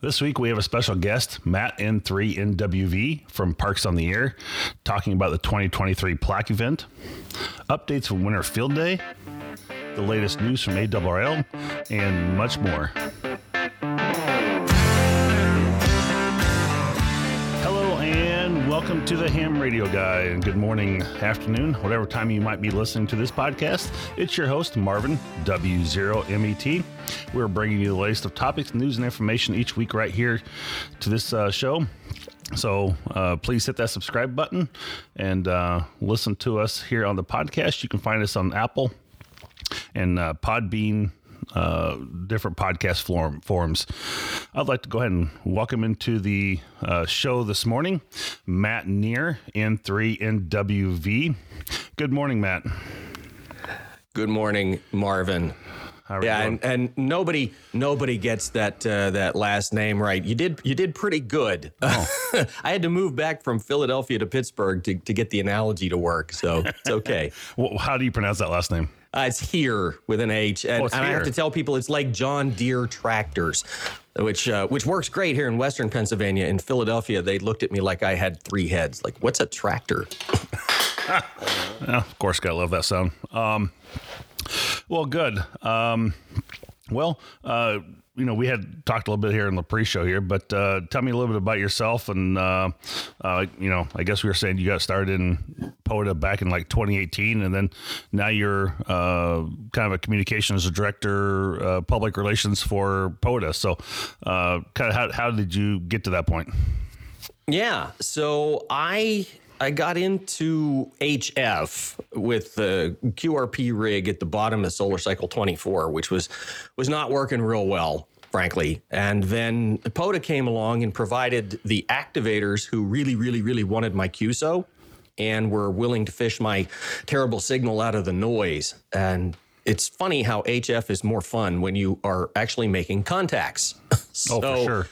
This week we have a special guest, Matt N3NWV from Parks on the Air, talking about the 2023 plaque event, updates from Winter Field Day, the latest news from ARRL, and much more. Welcome to the Ham Radio Guy, and good morning, afternoon, whatever time you might be listening to this podcast. It's your host, Marvin W0MET. We're bringing you the latest of topics, news, and information each week right here to this uh, show. So uh, please hit that subscribe button and uh, listen to us here on the podcast. You can find us on Apple and uh, Podbean, uh, different podcast form, forums. I'd like to go ahead and welcome into the uh, show this morning, Matt Neere, N3NWV. Good morning, Matt. Good morning, Marvin. Yeah, and, and nobody nobody gets that uh, that last name right. You did you did pretty good. Oh. I had to move back from Philadelphia to Pittsburgh to, to get the analogy to work, so it's okay. Wh- how do you pronounce that last name? Uh, it's here with an H, and, Oh, and I have to tell people it's like John Deere tractors, which uh, which works great here in Western Pennsylvania. In Philadelphia, they looked at me like I had three heads. Like, what's a tractor? Of course, gotta love that sound. Um, well, good. Um, well, uh, you know, we had talked a little bit here in the pre-show here, but uh, tell me a little bit about yourself. And uh, uh, you know, I guess we were saying you got started in POTA back in like 2018, and then now you're uh, kind of a communications director, uh, public relations for POTA. So, uh, kind of how how did you get to that point? Yeah. So I I got into HF with the QRP rig at the bottom of Solar Cycle 24, which was was not working real well, frankly. And then POTA came along and provided the activators who really, really, really wanted my QSO and were willing to fish my terrible signal out of the noise. And it's funny how HF is more fun when you are actually making contacts. Oh, for So- sure.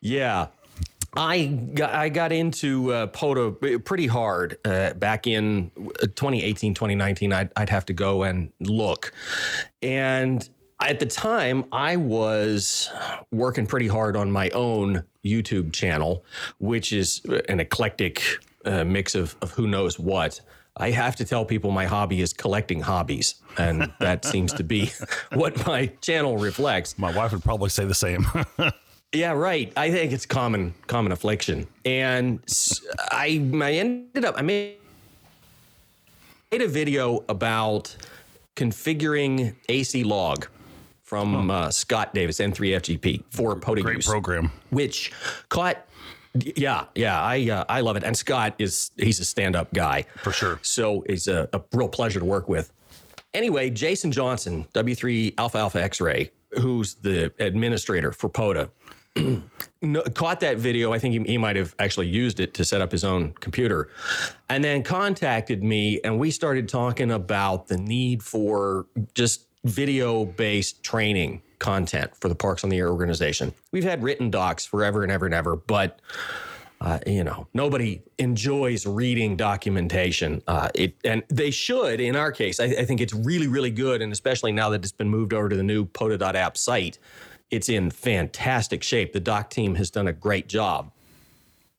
yeah. I got, I got into uh, POTA pretty hard uh, back in 2018, 2019. I'd, I'd have to go and look. And at the time, I was working pretty hard on my own YouTube channel, which is an eclectic uh, mix of, of who knows what. I have to tell people my hobby is collecting hobbies, and that seems to be what my channel reflects. My wife would probably say the same. Yeah, right. I think it's common common affliction, and I I ended up I made made a video about configuring AC log from uh, Scott Davis N3FGP for POTA Great use, program. which caught. Yeah, yeah, I uh, I love it, and Scott is he's a stand up guy For sure. so it's a, a real pleasure to work with. Anyway, Jason Johnson, W3 Alpha Alpha X Ray, who's the administrator for POTA, no- caught that video. I think he, he might have actually used it to set up his own computer and then contacted me. And we started talking about the need for just video based training content for the Parks on the Air organization. We've had written docs forever and ever and ever, but uh, you know, nobody enjoys reading documentation. Uh, it and they should. In our case, I, I think it's really, really good, and especially now that it's been moved over to the new POTA.app site, it's in fantastic shape. The doc team has done a great job.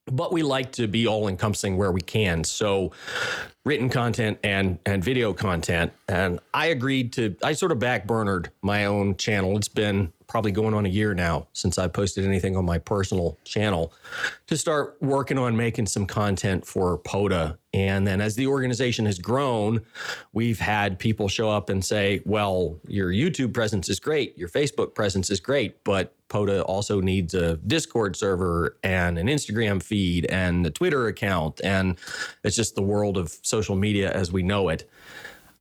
But we like to be all encompassing where we can. So, written content and and video content. And I agreed to. I sort of backburnered my own channel. It's been probably going on a year now since I posted anything on my personal channel to start working on making some content for POTA. And then as the organization has grown, we've had people show up and say, well, your YouTube presence is great, your Facebook presence is great, but POTA also needs a Discord server and an Instagram feed and a Twitter account. And it's just the world of social media as we know it.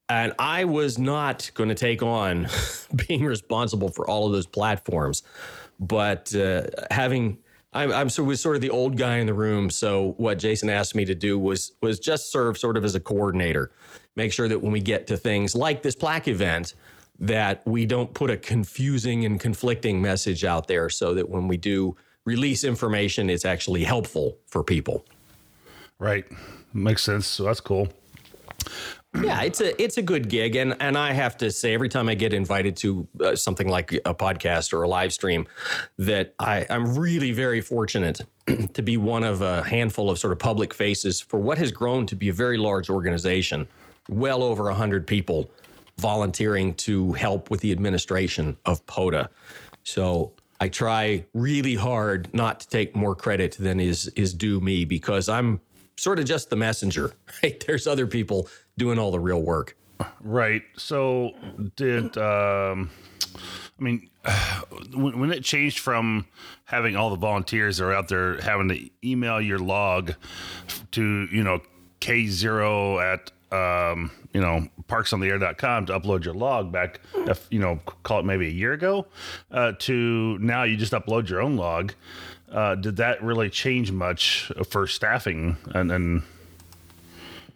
And I was not going to take on being responsible for all of those platforms. But uh, having, I'm, I'm so was sort of the old guy in the room. So what Jason asked me to do was was just serve sort of as a coordinator, make sure that when we get to things like this plaque event, that we don't put a confusing and conflicting message out there, so that when we do release information, it's actually helpful for people. Right. Makes sense. So that's cool. yeah, it's a it's a good gig, and and I have to say, every time I get invited to uh, something like a podcast or a live stream, that I I'm really very fortunate to be one of a handful of sort of public faces for what has grown to be a very large organization, well over hundred people volunteering to help with the administration of POTA. So I try really hard not to take more credit than is is due me because I'm sort of just the messenger. Right? There's other people doing all the real work. Right. So did um I mean when, when it changed from having all the volunteers are out there having to email your log to, you know, K0 at um, you know, parksontheair.com to upload your log back, if, you know, call it maybe a year ago, uh, to now you just upload your own log. Uh, did that really change much for staffing? And, and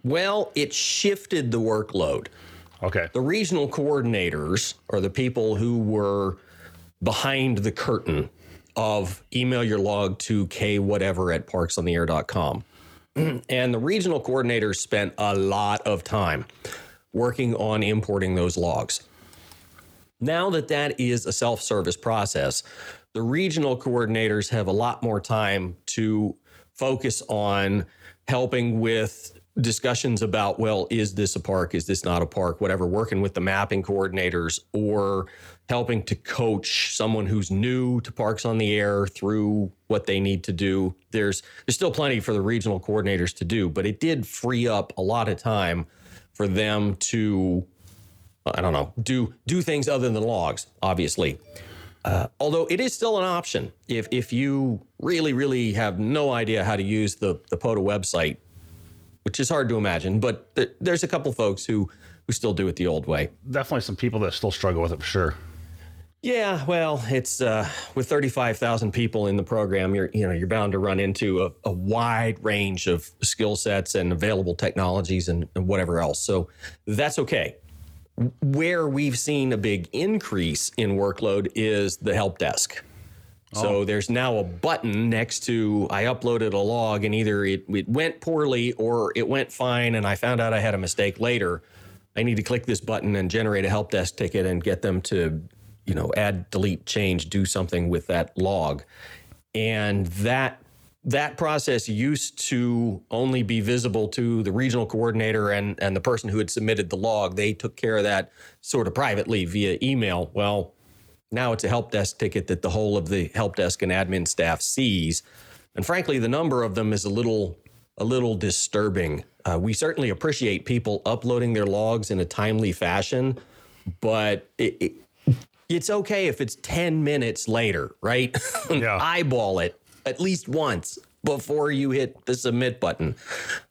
Well, it shifted the workload. okay, The regional coordinators are the people who were behind the curtain of email your log to k whatever at parksontheair.com. And the regional coordinators spent a lot of time working on importing those logs. Now that that is a self service process, the regional coordinators have a lot more time to focus on helping with discussions about, well, is this a park? Is this not a park? Whatever, working with the mapping coordinators or helping to coach someone who's new to Parks on the Air through what they need to do. There's there's still plenty for the regional coordinators to do, but it did free up a lot of time for them to I don't know, do do things other than logs, obviously. Uh, although it is still an option if if you really really have no idea how to use the the POTA website, which is hard to imagine, but th- there's a couple folks who who still do it the old way. definitely some people that still struggle with it for sure. Yeah, well, it's uh, with 35,000 people in the program, you're you know you're bound to run into a, a wide range of skill sets and available technologies and, and whatever else. So that's okay. Where we've seen a big increase in workload is the help desk. So there's now a button next to I uploaded a log and either it, it went poorly or it went fine and I found out I had a mistake later. I need to click this button and generate a help desk ticket and get them to, you know, add, delete, change, do something with that log. And that that process used to only be visible to the regional coordinator and, and the person who had submitted the log. They took care of that sort of privately via email. Well, now it's a help desk ticket that the whole of the help desk and admin staff sees. And frankly, the number of them is a little a little disturbing. Uh, we certainly appreciate people uploading their logs in a timely fashion, but it, it, it's okay if it's 10 minutes later, right? Yeah. Eyeball it at least once before you hit the submit button.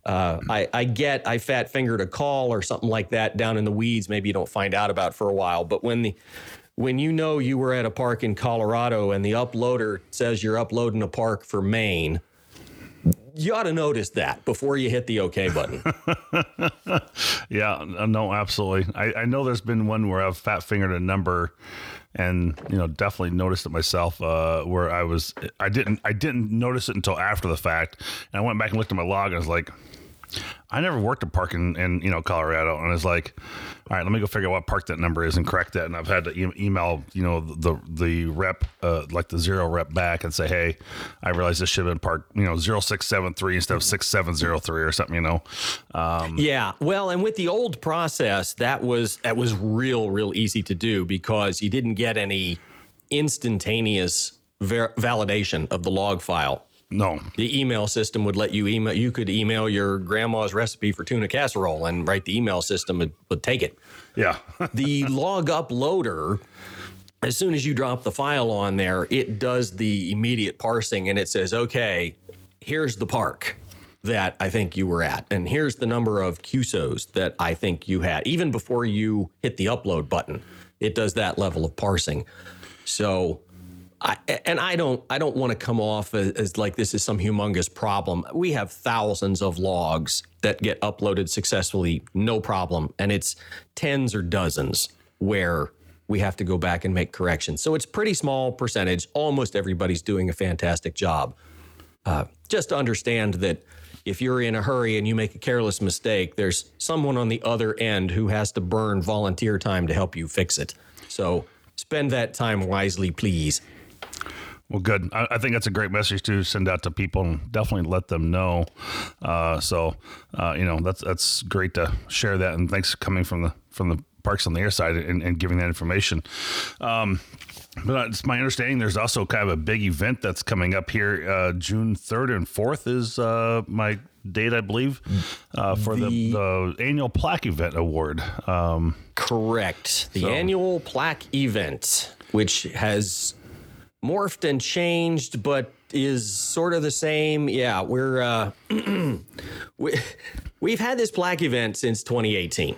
Uh, I, I get I fat fingered a call or something like that down in the weeds. Maybe you don't find out about for a while, but when the when you know you were at a park in Colorado and the uploader says you're uploading a park for Maine, you ought to notice that before you hit the OK button. Yeah, uh, no, absolutely. I, I know there's been one where I've fat fingered a number, and you know, definitely noticed it myself. Uh, where I was, I didn't, I didn't notice it until after the fact, and I went back and looked at my log, and I was like, I never worked a park in, in you know Colorado, and it's like, all right, let me go figure out what park that number is and correct that. And I've had to e- email you know the the rep uh, like the zero rep back and say, hey, I realize this should have been park you know zero six seven three instead of six seven zero three or something. You know, um, Yeah, well, and with the old process, that was that was real, real easy to do because you didn't get any instantaneous ver- validation of the log file. No, The email system would let you email. You could email your grandma's recipe for tuna casserole, and right, the email system would, would take it. yeah, The log uploader, as soon as you drop the file on there, it does the immediate parsing and it says, okay, here's the park that I think you were at, and here's the number of QSOs that I think you had. Even before you hit the upload button, it does that level of parsing. So, I, and I don't, I don't want to come off as, as like this is some humongous problem. We have thousands of logs that get uploaded successfully, no problem, and it's tens or dozens where we have to go back and make corrections. So it's pretty small percentage. Almost everybody's doing a fantastic job. Uh, just to understand that if you're in a hurry and you make a careless mistake, there's someone on the other end who has to burn volunteer time to help you fix it. So spend that time wisely, please. Well, good. I, I, think that's a great message to send out to people and definitely let them know. Uh, so, uh, you know, that's that's great to share that. And thanks for coming from the from the Parks on the Air side and, and giving that information. Um, but it's my understanding there's also kind of a big event that's coming up here. Uh, June 3rd and 4th is uh, my date, I believe, uh, for the, the, the, annual plaque event award. Um, correct. The so. annual plaque event, which has morphed and changed, but is sort of the same. Yeah, we're uh, we, we've had this plaque event since 2018.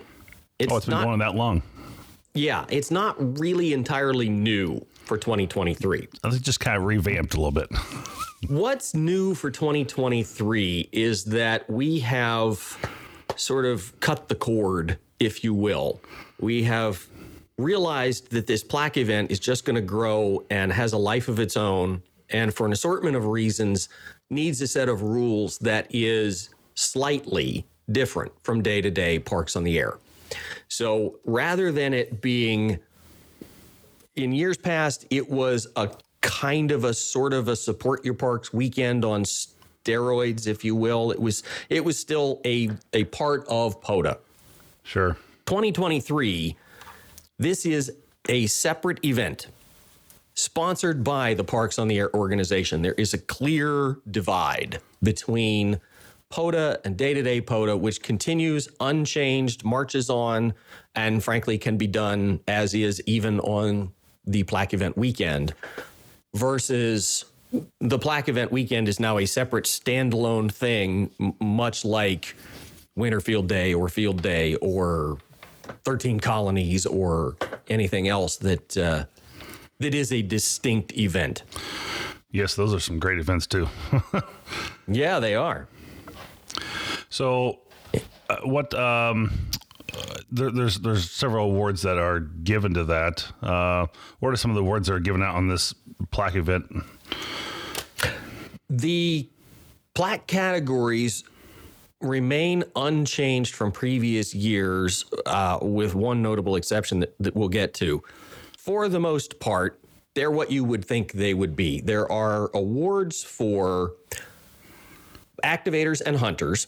It's oh, it's been not, going that long. Yeah, it's not really entirely new for 2023. I think just kind of revamped a little bit. What's new for 2023 is that we have sort of cut the cord, if you will. We have realized that this plaque event is just going to grow and has a life of its own, and for an assortment of reasons, needs a set of rules that is slightly different from day to day parks on the air. So rather than it being in years past, it was a kind of a sort of a support your parks weekend on steroids, if you will. It was it was still a a part of POTA. Sure. 2023, this is a separate event sponsored by the Parks on the Air organization. There is a clear divide between POTA and day to day POTA, which continues unchanged, marches on, and frankly can be done as is even on the plaque event weekend, versus the plaque event weekend is now a separate standalone thing, much like Winterfield Day or Field Day or 13 Colonies or anything else that uh, that is a distinct event. Yes, those are some great events too. yeah, they are. So, uh, what? Um, uh, there, there's there's several awards that are given to that. Uh, what are some of the awards that are given out on this plaque event? The plaque categories remain unchanged from previous years, uh, with one notable exception that, that we'll get to. For the most part, they're what you would think they would be. There are awards for activators and hunters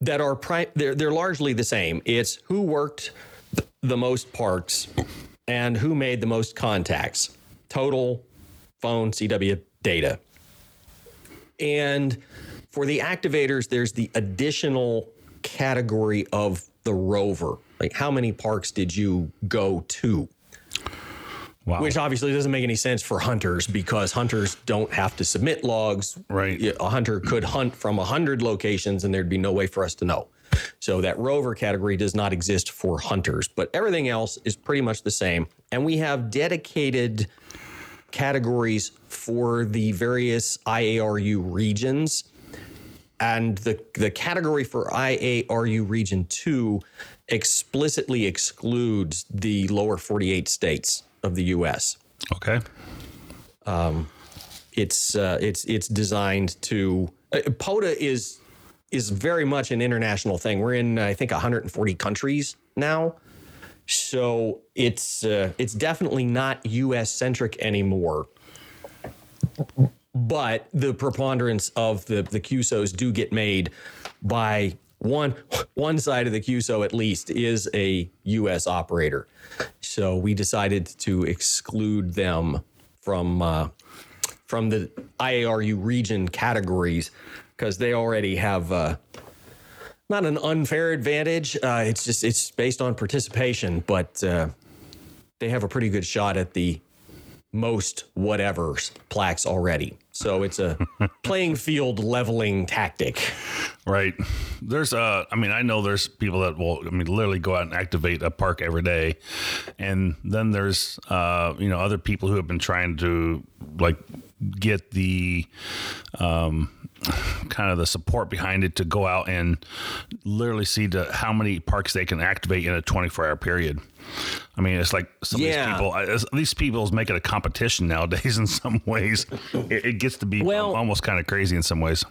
that are pri- they're, they're largely the same. It's who worked the most parks and who made the most contacts. Total phone CW data. And for the activators, there's the additional category of the rover. Like how many parks did you go to? Wow. Which obviously doesn't make any sense for hunters because hunters don't have to submit logs. Right. A hunter could hunt from 100 locations and there'd be no way for us to know. So that rover category does not exist for hunters, but everything else is pretty much the same. And we have dedicated categories for the various IARU regions. And the, the category for IARU Region 2 explicitly excludes the lower 48 states of the U.S. Okay. Um, it's uh, it's it's designed to uh, POTA is is very much an international thing. We're in I think 140 countries now, so it's uh, it's definitely not U.S. centric anymore. But the preponderance of the the QSOs do get made by one one side of the QSO at least is a U.S. operator. So we decided to exclude them from uh, from the IARU region categories because they already have uh, not an unfair advantage. Uh, it's just it's based on participation, but uh, they have a pretty good shot at the most whatever's plaques already. So it's a playing field leveling tactic. Right. There's uh I mean I know there's people that will I mean literally go out and activate a park every day. And then there's uh you know other people who have been trying to like get the um kind of the support behind it to go out and literally see to how many parks they can activate in a 24 hour period. I mean, it's like some yeah. of these people, these people make it a competition nowadays in some ways. It, it gets to be well, almost kind of crazy in some ways.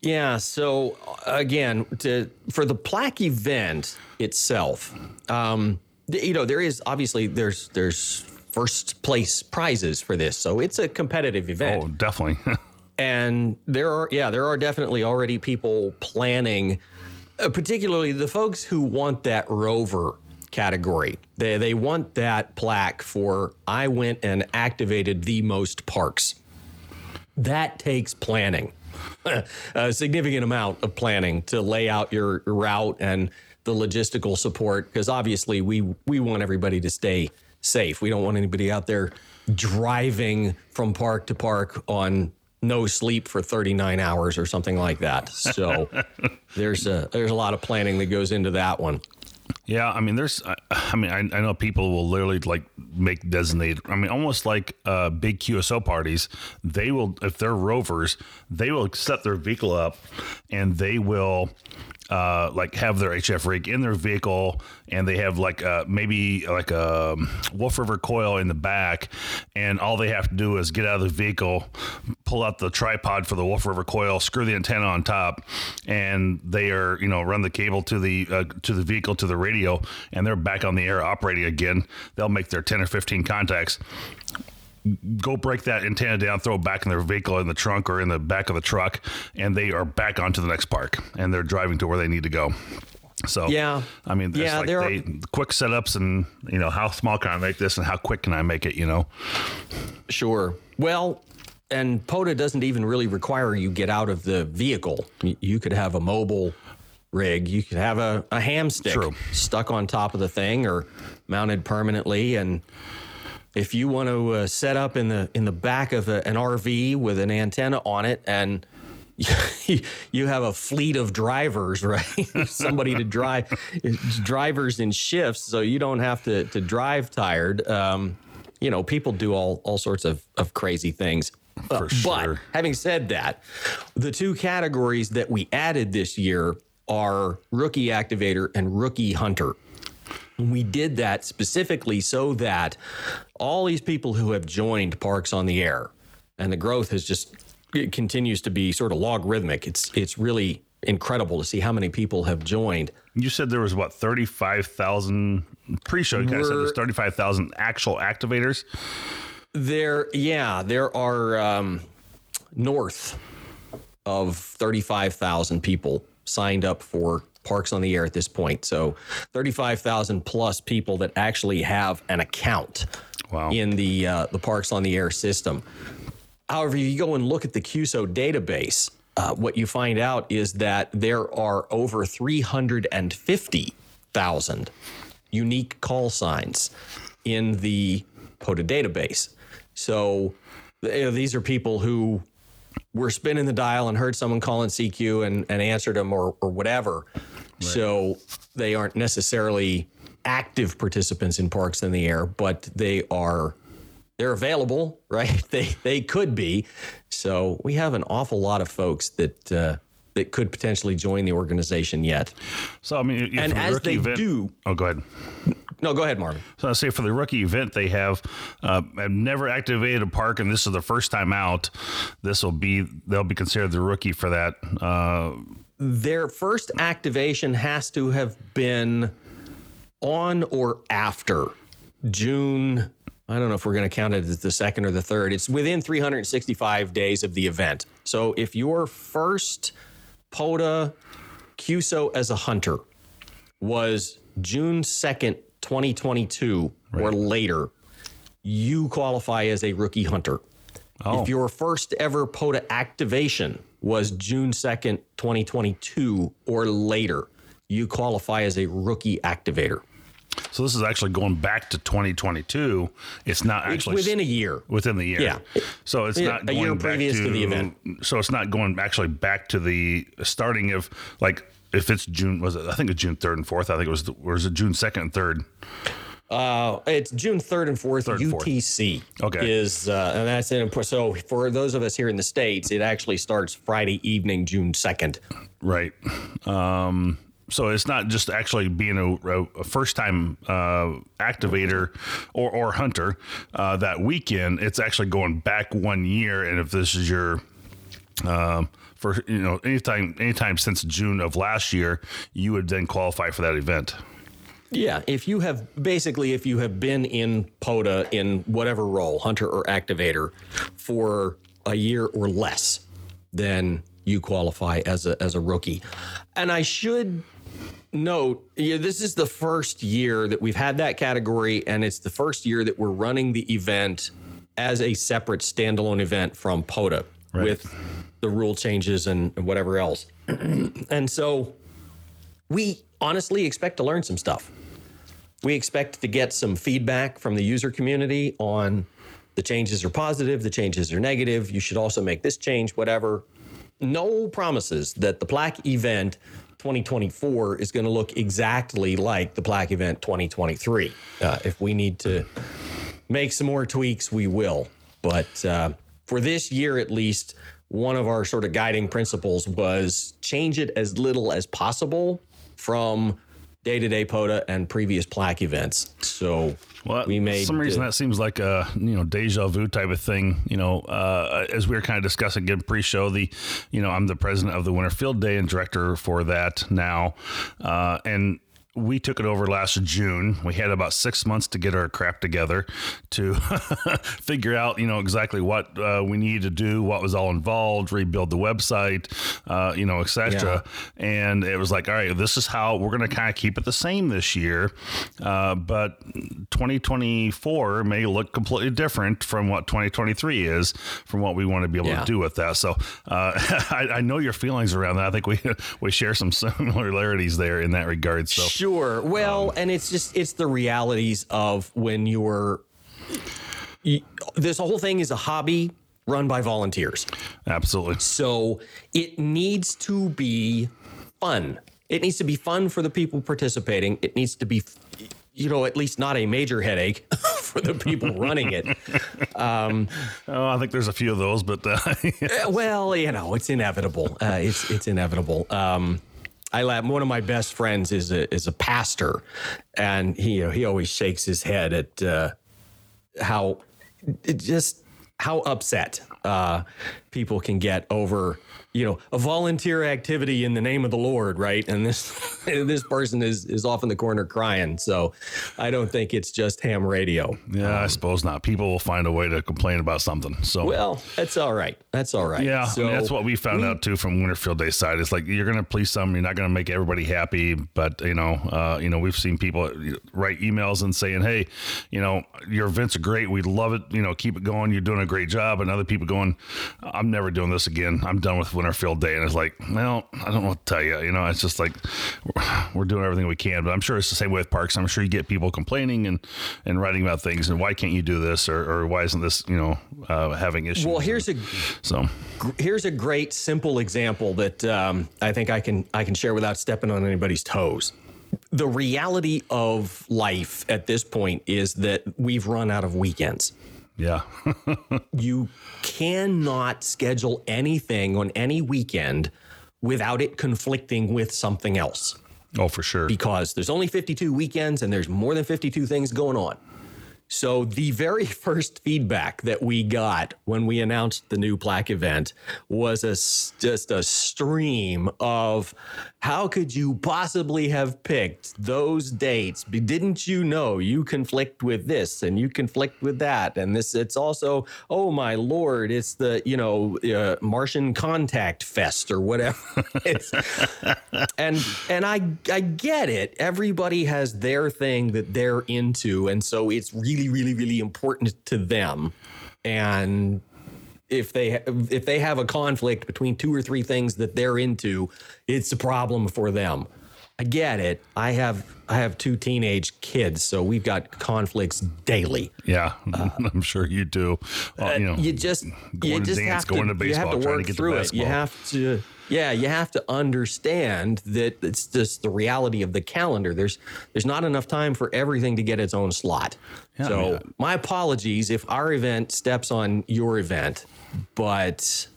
Yeah. So uh, again, to for the plaque event itself, um, you know, there is obviously there's there's first place prizes for this, so it's a competitive event. Oh, definitely. and there are yeah there are definitely already people planning uh, particularly the folks who want that rover category. They, they want that plaque for i went and activated the most parks. That takes planning. A significant amount of planning to lay out your route and the logistical support because obviously we we want everybody to stay safe. We don't want anybody out there driving from park to park on no sleep for 39 hours or something like that. So there's a there's a lot of planning that goes into that one. Yeah, I mean, there's, I, I mean, I, I, know people will literally like make designated. I mean, almost like uh, big QSO parties. They will, if they're rovers, they will set their vehicle up, and they will uh, like have their HF rig in their vehicle, and they have like uh, maybe like a Wolf River coil in the back, and all they have to do is get out of the vehicle, pull out the tripod for the Wolf River coil, screw the antenna on top, and they are you know run the cable to the uh, to the vehicle to the radio, and they're back on the air operating again. They'll make their ten or fifteen contacts go break that antenna down, throw it back in their vehicle in the trunk or in the back of the truck, and they are back onto the next park and they're driving to where they need to go. So yeah, I mean, yeah, like there they, are quick setups and you know how small can I make this and how quick can I make it? You know, sure. Well, and POTA doesn't even really require you get out of the vehicle. You could have a mobile rig. You could have a, a ham stick True. stuck on top of the thing or mounted permanently and if you want to uh, set up in the in the back of a, an RV with an antenna on it and you have a fleet of drivers, right? Somebody to drive, drivers in shifts, so you don't have to to drive tired. Um, you know, people do all all sorts of of crazy things. Uh, sure. But having said that, the two categories that we added this year are rookie activator and rookie hunter. We did that specifically so that all these people who have joined Parks on the Air, and the growth has just it continues to be sort of logarithmic. It's it's really incredible to see how many people have joined. You said there was what thirty five thousand pre-show. You kind of said there's thirty five thousand actual activators. There, yeah, there are um, north of thirty five thousand people signed up for parks on the air at this point. So 35,000 plus people that actually have an account wow. in the uh, the parks on the air system. However, if you go and look at the QSO database, uh, what you find out is that there are over 350,000 unique call signs in the POTA database. So you know, these are people who were spinning the dial and heard someone calling CQ and, and answered them or, or whatever. So they aren't necessarily active participants in parks in the air, but they are they're available, right? They they could be. So we have an awful lot of folks that uh, that could potentially join the organization yet. So I mean, and as they event, do, oh, go ahead. No, go ahead, Marvin. So I say for the rookie event, they have uh, have never activated a park, and this is the first time out. This will be they'll be considered the rookie for that. Uh, their first activation has to have been on or after June. I don't know if we're going to count it as the second or the third. It's within 365 days of the event. So if your first POTA QSO as a hunter was June 2nd, 2022 right. or later, you qualify as a rookie hunter. Oh. If your first ever POTA activation was June 2nd, 2022 or later, you qualify as a rookie activator. So this is actually going back to 2022. It's not actually it's within a year. Within the year. Yeah. So it's yeah, not going a year previous to, to, the event. So it's not going actually back to the starting of like if it's June was it I think it's June 3rd and 4th. I think it was or was it June 2nd and 3rd? Uh, it's June 3rd and 4th. UTC okay. is, uh, and that's in, so for those of us here in the States, it actually starts Friday evening, June 2nd. Right. Um, so it's not just actually being a, a first time uh, activator or, or hunter uh, that weekend. It's actually going back one year. And if this is your Um, for you know, anytime anytime since June of last year, you would then qualify for that event. Yeah, if you have basically if you have been in POTA in whatever role, hunter or activator, for a year or less, then you qualify as a as a rookie. And I should note, yeah, this is the first year that we've had that category, and it's the first year that we're running the event as a separate standalone event from POTA Right. with the rule changes and whatever else. and so we honestly expect to learn some stuff. We expect to get some feedback from the user community on the changes are positive, the changes are negative. You should also make this change, whatever. No promises that the Plaque event 2024 is going to look exactly like the Plaque event 2023. Uh, if we need to make some more tweaks, we will. But uh, for this year, at least, one of our sort of guiding principles was change it as little as possible from day to day POTA and previous plaque events. So Well, we made for some reason the- that seems like a you know deja vu type of thing. You know, uh, as we were kind of discussing again pre-show, the you know I'm the president of the Winter Field Day and director for that now, uh, and we took it over last June. We had about six months to get our crap together to figure out, you know, exactly what uh, we needed to do, what was all involved, rebuild the website, uh, you know, etc. And it was like, all right, this is how we're going to kind of keep it the same this year, uh, but 2024 may look completely different from what 2023 is, from what we want to be able Yeah. to do with that. So uh, I, I know your feelings around that. I think we we share some similarities there in that regard. So. Sure. Well, and it's just it's the realities of when you're you, this whole thing is a hobby run by volunteers. Absolutely. So it needs to be fun. It needs to be fun for the people participating. It needs to be, you know, at least not a major headache for the people running it. Oh, I think there's a few of those, but uh, Uh, well, you know, it's inevitable. Uh, it's it's inevitable. Um, I laugh. One of my best friends is a is a pastor, and he you know, he always shakes his head at uh, how it just how upset uh, people can get over you know a volunteer activity in the name of the Lord, right? And this this person is is off in the corner crying. So I don't think it's just ham radio. yeah, I suppose not. People will find a way to complain about something. So Well, that's all right. That's all right. Yeah, So I mean, that's what we found out too from Winterfield Day side. It's like you're going to please some, you're not going to make everybody happy, but you know, uh, you know, we've seen people write emails and saying, "Hey, you know, your events are great. We love it. You know, keep it going. You're doing a great job." And other people going, "I'm never doing this again. I'm done with Winterfield Day." And it's like, well, I don't know what to tell you. You know, it's just like we're- doing everything we can, but I'm sure it's the same way with parks. I'm sure you get people complaining and and writing about things and why can't you do this or, or why isn't this you know uh, having issues? Well, here's a so here's a great simple example that um, I think I can I can share without stepping on anybody's toes. The reality of life at this point is that we've run out of weekends. Yeah. You cannot schedule anything on any weekend without it conflicting with something else Oh, for sure. because there's only 52 weekends and there's more than 52 things going on. So the very first feedback that we got when we announced the new plaque event was a just a stream of how could you possibly have picked those dates? Didn't you know you conflict with this and you conflict with that and this? It's also oh my lord, it's the you know uh, Martian Contact Fest or whatever. and and I I get it. Everybody has their thing that they're into, and so it's really really really really important to them. And if they if they have a conflict between two or three things that they're into, it's a problem for them. I get it. I have I have two teenage kids, so we've got conflicts daily. yeah, I'm sure you do. Well, you know, Uh, you just going you to just dance, have to, to you baseball, have to work to through it. You have to yeah, you have to understand that it's just the reality of the calendar. There's there's not enough time for everything to get its own slot. Yeah, so yeah. my apologies if our event steps on your event, but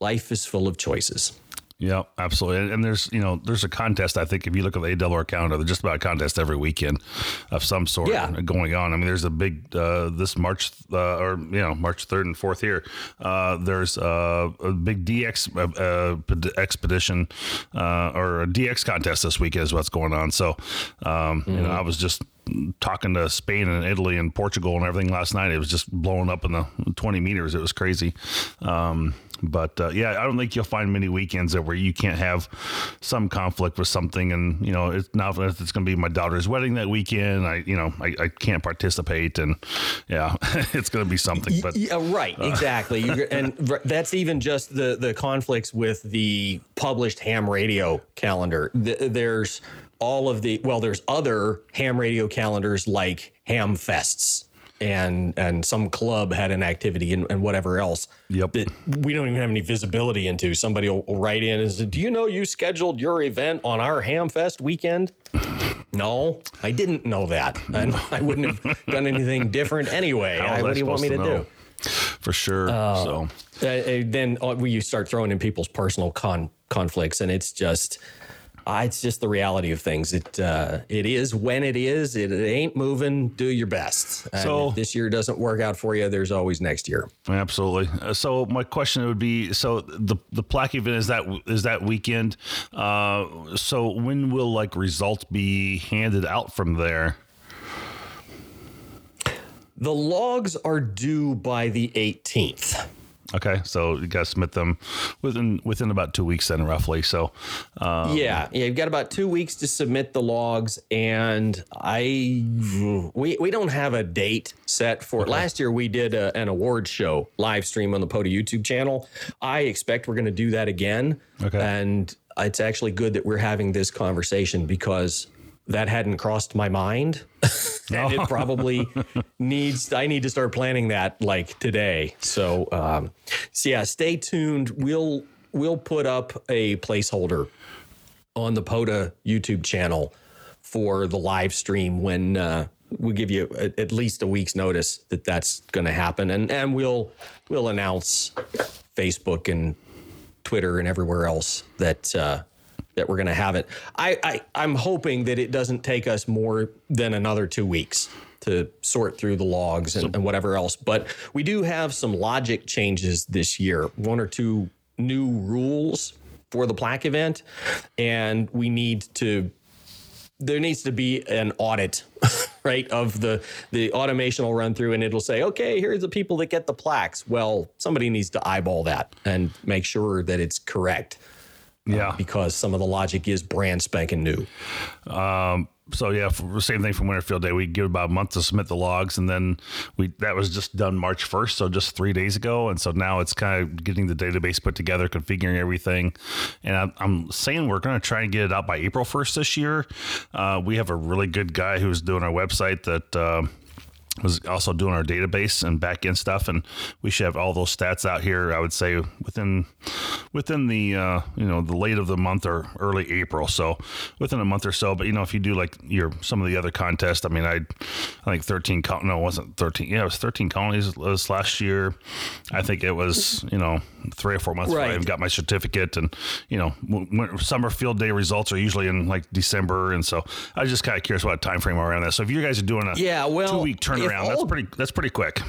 life is full of choices. Yeah, absolutely. And, and there's you know there's a contest. I think if you look at the AWR calendar, there's just about a contest every weekend of some sort Yeah. going on. I mean, there's a big uh, this March uh, or you know March third and fourth here. Uh, there's uh, a big DX uh, uh, expedition uh, or a DX contest this weekend is what's going on. So um, you know I was just talking to Spain and Italy and Portugal and everything last night. It was just blowing up in the 20 meters. It was crazy. Um, but uh, yeah, I don't think you'll find many weekends that where you can't have some conflict with something. And you know, it's now it's going to be my daughter's wedding that weekend. I you know I, I can't participate, and yeah, it's going to be something. But yeah, right, exactly. You're- and that's even just the the conflicts with the published ham radio calendar. Th- There's all of the well, there's other ham radio calendars like Ham Fests. And and some club had an activity and, and whatever else Yep. that we don't even have any visibility into. Somebody will, will write in and say, "Do you know you scheduled your event on our Hamfest weekend?" No, I didn't know that, and I wouldn't have done anything different anyway. How I- what do you want me to to do? for sure. so uh, uh, then uh, we you start throwing in people's personal con- conflicts, and it's just, uh, it's just the reality of things. It uh, it is when it is. It, it ain't moving. Do your best. And So- if this year doesn't work out for you, there's always next year. Absolutely. Uh, So my question would be: so the the plaque event is that is that weekend? Uh, so when will like results be handed out from there? The logs are due by the 18th. Okay, so you got to submit them within within about two weeks, then roughly. So um, yeah, yeah, you've got about two weeks to submit the logs, and I we we don't have a date set for it. Last year we did a, an award show live stream on the POTA YouTube channel. I expect we're going to do that again. Okay. and it's actually good that we're having this conversation because that hadn't crossed my mind, and it probably needs. I need to start planning that like today. So, um, so yeah, stay tuned. We'll we'll put up a placeholder on the POTA YouTube channel for the live stream when uh, we give you at, at least a week's notice that that's going to happen, and and we'll we'll announce Facebook and Twitter and everywhere else that uh, that we're going to have it. I, I I'm hoping that it doesn't take us more than another two weeks to sort through the logs and, and whatever else. But we do have some logic changes this year. One or two new rules for the plaque event, and we need to there needs to be an audit right of the the automation will run through and it'll say okay here's the people that get the plaques well somebody needs to eyeball that and make sure that it's correct yeah, because some of the logic is brand spanking new so yeah, for, same thing from Winterfield Day. We give about a month to submit the logs, and then we that was just done March first, so just three days ago. And so now it's kind of getting the database put together, configuring everything. And I'm, I'm saying we're going to try and get it out by April first this year. Uh, we have a really good guy who's doing our website that. Uh, was also doing our database and back end stuff, and we should have all those stats out here. I would say within within the uh, you know the late of the month or early April, so within a month or so. But you know, if you do like your some of the other contests, I mean, I I think thirteen col- no, it wasn't thirteen. Yeah, it was thirteen colonies last year. I think it was you know three or four months before I got my certificate, and you know, when, summer field day results are usually in like December, and so I was just kind of curious about time frame around that. So if you guys are doing a Yeah, well, two week turnaround, that's all- pretty that's pretty quick.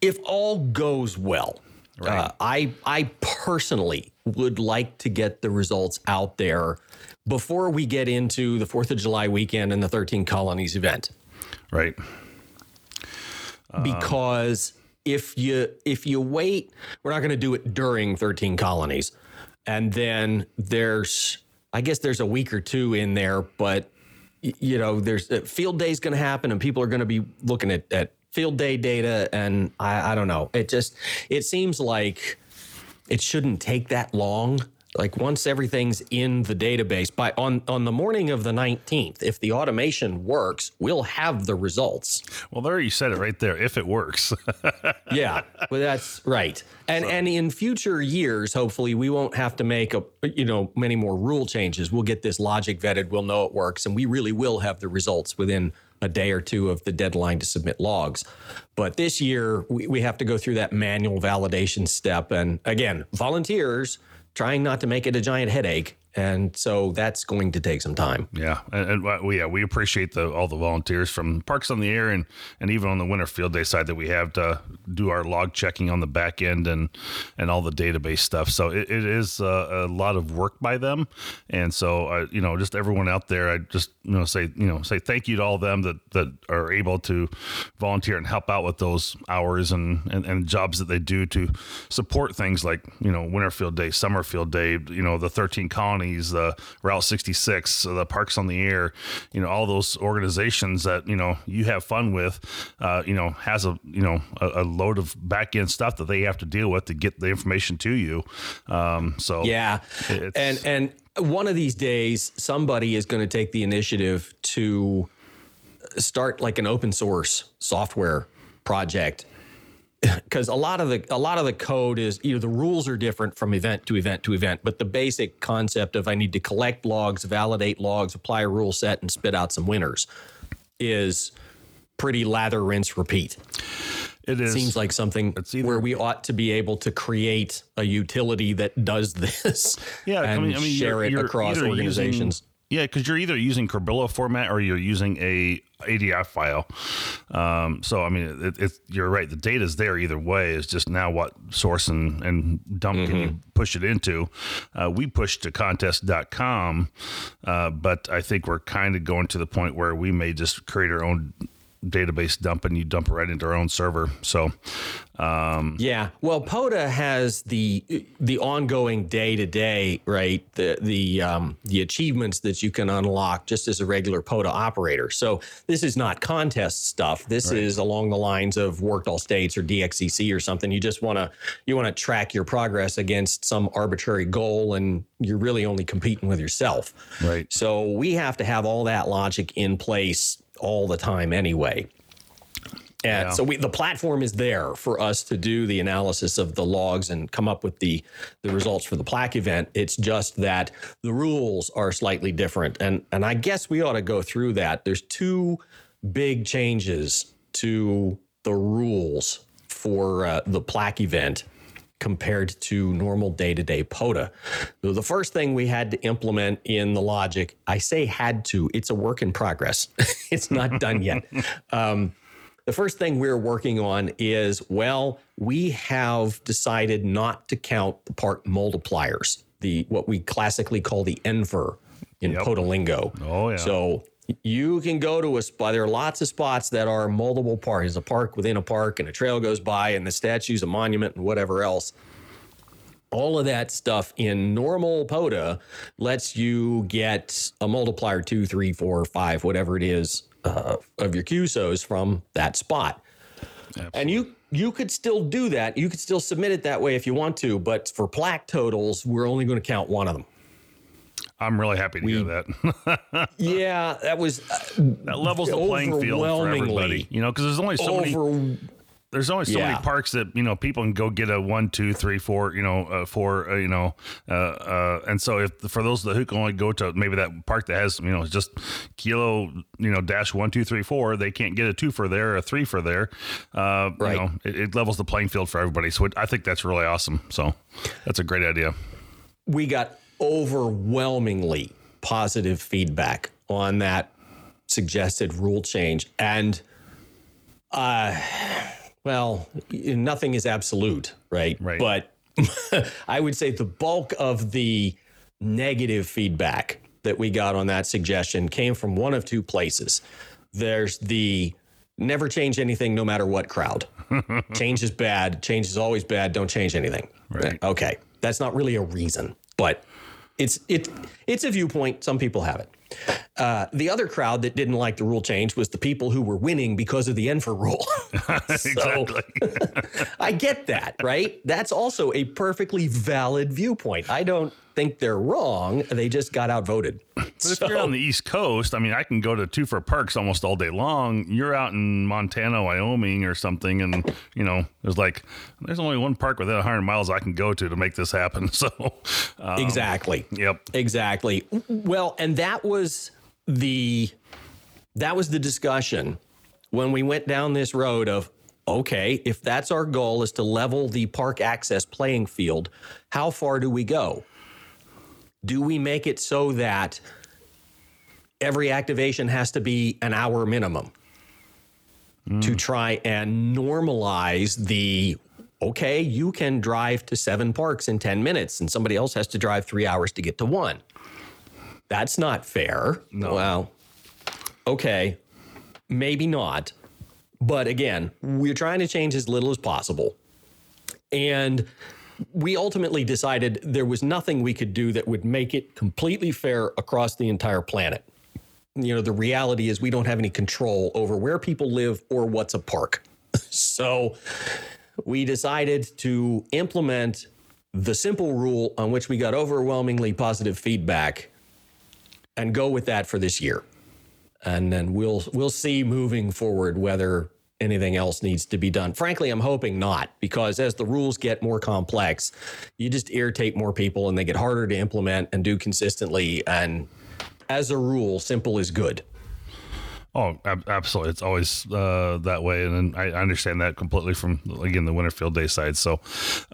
if all goes well uh, i i personally would like to get the results out there before we get into the fourth of july weekend and the 13 colonies event Right. because if you if you wait, we're not going to do it during 13 colonies. And then there's I guess there's a week or two in there, but you know, there's uh, field day is going to happen and people are going to be looking at, at field day data and I, I don't know. It just it seems like it shouldn't take that long. Like once everything's in the database by on on the morning of the 19th, if the automation works, we'll have the results. Well, there you said it right there. If it works, Yeah, well, that's right. And and in future years, hopefully, we won't have to make a you know many more rule changes. We'll get this logic vetted. We'll know it works, and we really will have the results within a day or two of the deadline to submit logs. But this year, we, we have to go through that manual validation step. And again, volunteers trying not to make it a giant headache. And so that's going to take some time. Yeah, and, and uh, we yeah we appreciate the all the volunteers from Parks on the Air and and even on the Winter Field Day side that we have to do our log checking on the back end and and all the database stuff. So it, it is a, a lot of work by them, and so uh, you know just everyone out there, I just you know say you know say thank you to all of them that that are able to volunteer and help out with those hours and and, and jobs that they do to support things like you know Winter Field Day, Summer Field Day, you know the 13 colonies the Route 66, the Parks on the Air, you know, all those organizations that, you know, you have fun with, uh, you know, has a, you know, a, a, load of back end stuff that they have to deal with to get the information to you. Um, so, yeah. And, and one of these days, somebody is going to take the initiative to start like an open source software project because a lot of the a lot of the code is either the rules are different from event to event to event, but the basic concept of I need to collect logs, validate logs, apply a rule set, and spit out some winners is pretty lather, rinse, repeat. It is. Seems like something either, where we ought to be able to create a utility that does this. Yeah, and I mean, I mean, share it across organizations. Yeah, because you're either using Cabrillo format or you're using a ADIF file. Um, so I mean, it, it, you're right. The data is there either way. It's just now what source and, and dump mm-hmm. can you push it into. Uh, we pushed to contest.com, uh, but I think we're kind of going to the point where we may just create our own database dump and you dump it right into our own server. So, um, yeah. Well, POTA has the the ongoing day to day, right? The the um, the achievements that you can unlock just as a regular POTA operator. So this is not contest stuff. This right. is along the lines of worked all states or DXCC or something. You just want to you want to track your progress against some arbitrary goal, and you're really only competing with yourself. Right. So we have to have all that logic in place all the time anyway. And yeah. so we, the platform is there for us to do the analysis of the logs and come up with the the results for the plaque event. It's just that the rules are slightly different, and and I guess we ought to go through that. There's two big changes to the rules for uh, the plaque event compared to normal day to day POTA. So the first thing we had to implement in the logic, I say had to, it's a work in progress. it's not done yet. Um, the first thing we're working on is well, we have decided not to count the part multipliers, the what we classically call the ENFR in yep. POTA lingo. Oh, yeah. So you can go to a spot. There are lots of spots that are multiple parks. A park within a park, and a trail goes by, and the statue's a monument, and whatever else. All of that stuff in normal POTA lets you get a multiplier two, three, four, five, whatever it is uh, of your QSOs from that spot. Absolutely. And you you could still do that. You could still submit it that way if you want to, but for plaque totals, we're only going to count one of them. I'm really happy to we, hear that. yeah, that was uh, that levels the playing field for everybody. You know, because there's only so over, many. There's only so yeah. many parks that you know people can go get a one, two, three, four. You know, uh, four. Uh, you know, uh, uh, and so if for those who can only go to maybe that park that has you know just kilo you know dash one, two, three, four, they can't get a two for there, or a three for there. Uh, right. You know, it, it levels the playing field for everybody. So it, I think that's really awesome. So that's a great idea. We got overwhelmingly positive feedback on that suggested rule change. And, uh, well, nothing is absolute, right? Right. But I would say the bulk of the negative feedback that we got on that suggestion came from one of two places. There's the never change anything no matter what crowd. change is bad. Change is always bad. Don't change anything. Right. Okay. That's not really a reason, but it's it it's a viewpoint. Some people have it. Uh, the other crowd that didn't like the rule change was the people who were winning because of the ENFR rule. so, I get that, right? That's also a perfectly valid viewpoint. I don't think they're wrong. They just got outvoted. But so, if you're on the East Coast, I mean, I can go to two for parks almost all day long. You're out in Montana, Wyoming, or something, and you know, there's like there's only one park within 100 miles I can go to to make this happen. So um, exactly, yep, exactly. Well, and that was the that was the discussion when we went down this road of okay, if that's our goal is to level the park access playing field, how far do we go? Do we make it so that every activation has to be an hour minimum to hmm. try and normalize the okay, you can drive to seven parks in 10 minutes and somebody else has to drive three hours to get to one. That's not fair. No. Well, okay, maybe not. But again, we're trying to change as little as possible. And we ultimately decided there was nothing we could do that would make it completely fair across the entire planet. You know, the reality is we don't have any control over where people live or what's a park. so we decided to implement the simple rule on which we got overwhelmingly positive feedback and go with that for this year. And then we'll we'll see moving forward whether anything else needs to be done. Frankly, I'm hoping not because as the rules get more complex, you just irritate more people and they get harder to implement and do consistently and as a rule, simple is good. Oh, ab- absolutely. It's always uh, that way, and I I understand that completely from again the Winter Field Day side. So,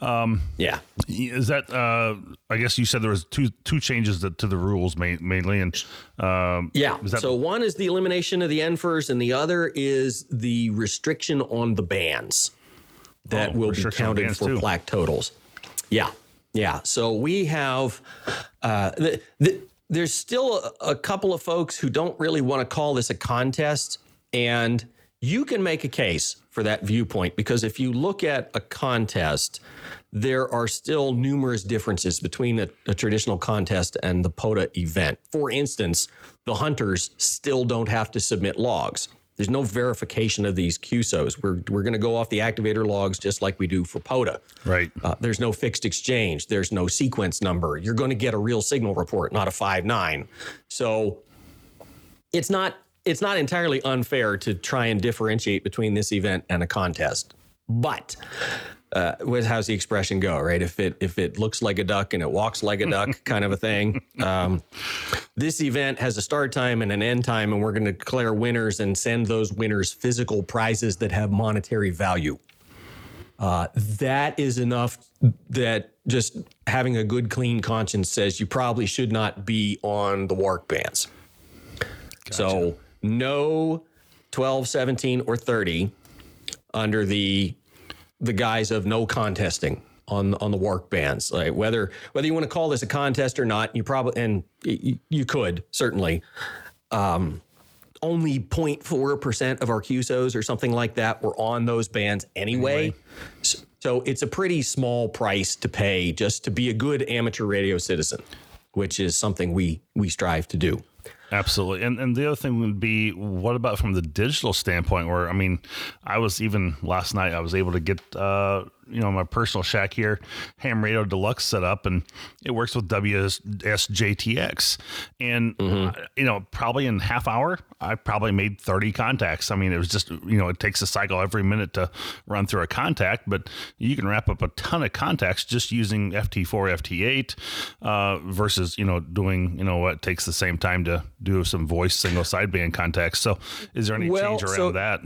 um, Yeah. is that? Uh, I guess you said there was two two changes to, to the rules ma- mainly, and um, Yeah. Is that- so one is the elimination of the NFIRS, and the other is the restriction on the bands that Oh, will be counted for too. plaque totals. Yeah. Yeah. So we have, uh, the, the, there's still a, couple of folks who don't really want to call this a contest. And you can make a case for that viewpoint because if you look at a contest, there are still numerous differences between a, a traditional contest and the POTA event. For instance, the hunters still don't have to submit logs. There's no verification of these QSOs. We're, we're going to go off the activator logs just like we do for POTA. right. Uh, there's no fixed exchange. There's no sequence number. You're going to get a real signal report, not a five nine. So it's not it's not entirely unfair to try and differentiate between this event and a contest. But uh, how's the expression go? Right? If it if it looks like a duck and it walks like a duck, kind of a thing. Um, this event has a start time and an end time, and we're going to declare winners and send those winners physical prizes that have monetary value. Uh, that is enough that just having a good, clean conscience says you probably should not be on the WARC bands. So, no 12, 17, or 30 under the the guise of no contesting on on the WARC bands. Like whether whether you want to call this a contest or not, you probably and you, you could certainly. Um, only 0.4% of our QSOs or something like that were on those bands anyway. S- So it's a pretty small price to pay just to be a good amateur radio citizen, which is something we we strive to do. Absolutely. And and the other thing would be what about from the digital standpoint where I mean, I was even last night I was able to get uh you know my personal shack here ham radio deluxe setup, and it works with WSJTX and uh, you know probably in half hour I probably made 30 contacts. I mean it was just you know it takes a cycle every minute to run through a contact but you can wrap up a ton of contacts just using FT4 FT8 uh, versus you know doing you know what takes the same time to do some voice single sideband contacts. So is there any Well, change around so- that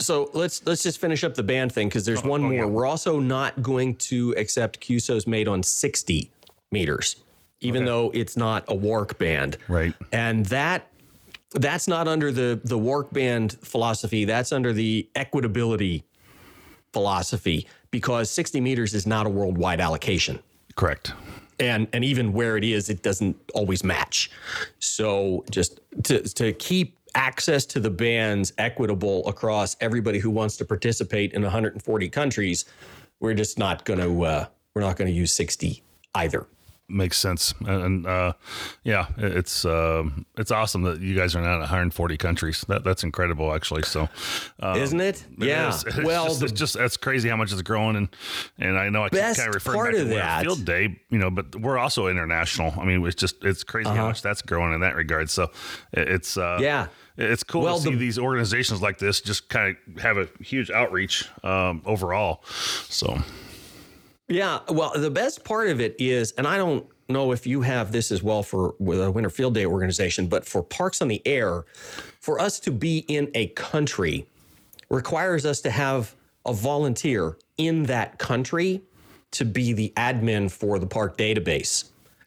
So let's let's just finish up the band thing because there's oh, one oh, more. yeah. We're also not going to accept QSOs made on 60 meters, even though it's not a WARC band. Right. And that that's not under the the WARC band philosophy. That's under the equitability philosophy because 60 meters is not a worldwide allocation correct and and even where it is it doesn't always match so just to to keep access to the bands equitable across everybody who wants to participate in 140 countries we're just not going to uh, we're not going to use 60 either. Makes sense. And, uh yeah it's um it's awesome that you guys are now in 140 countries. That that's incredible actually so um, isn't it? it yeah. Is. It's well just, the it's just that's crazy how much it's growing and and I know I keep kind of referring part back to of that- Field Day you know but we're also international. I mean it's just it's crazy Uh-huh. how much that's growing in that regard. So it- it's uh Yeah. It's cool Well, to see the- these organizations like this just kind of have a huge outreach um overall so Yeah, well, the best part of it is, and I don't know if you have this as well for with a Winter Field Day organization, but for Parks on the Air, for us to be in a country requires us to have a volunteer in that country to be the admin for the park database.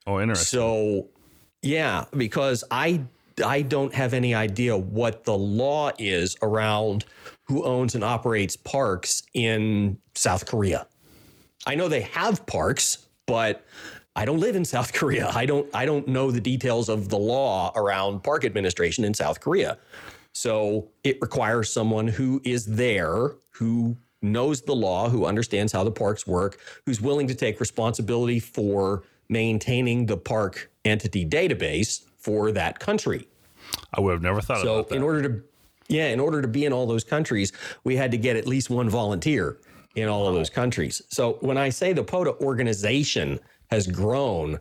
Oh, interesting. So, yeah, because I I don't have any idea what the law is around who owns and operates parks in South Korea. I know they have parks, but I don't live in South Korea. I don't I don't know the details of the law around park administration in South Korea. So it requires someone who is there, who knows the law, who understands how the parks work, who's willing to take responsibility for maintaining the park entity database for that country. I would have never thought So in order to yeah, in order to be in all those countries, we had to get at least one volunteer in all of those countries. So when I say the POTA organization has grown,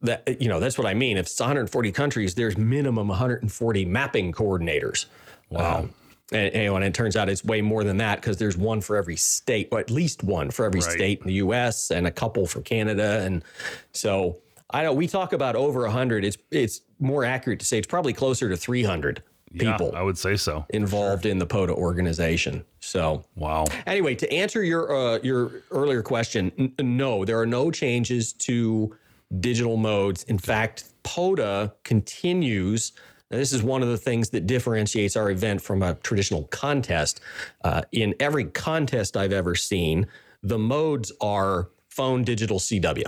that you know, that's what I mean. If it's 140 countries, there's minimum 140 mapping coordinators. Wow. Um, and, and, and it turns out it's way more than that because there's one for every state, or at least one for every Right. state in the U.S. and a couple for Canada. And so I know we talk about over 100. It's it's more accurate to say it's probably closer to 300 Yeah, people I would say so. involved in the POTA organization. So Wow. anyway, to answer your uh, your earlier question, n- no, there are no changes to digital modes. In fact, POTA continues. This is one of the things that differentiates our event from a traditional contest. Uh, in every contest I've ever seen, the modes are phone, digital, CW.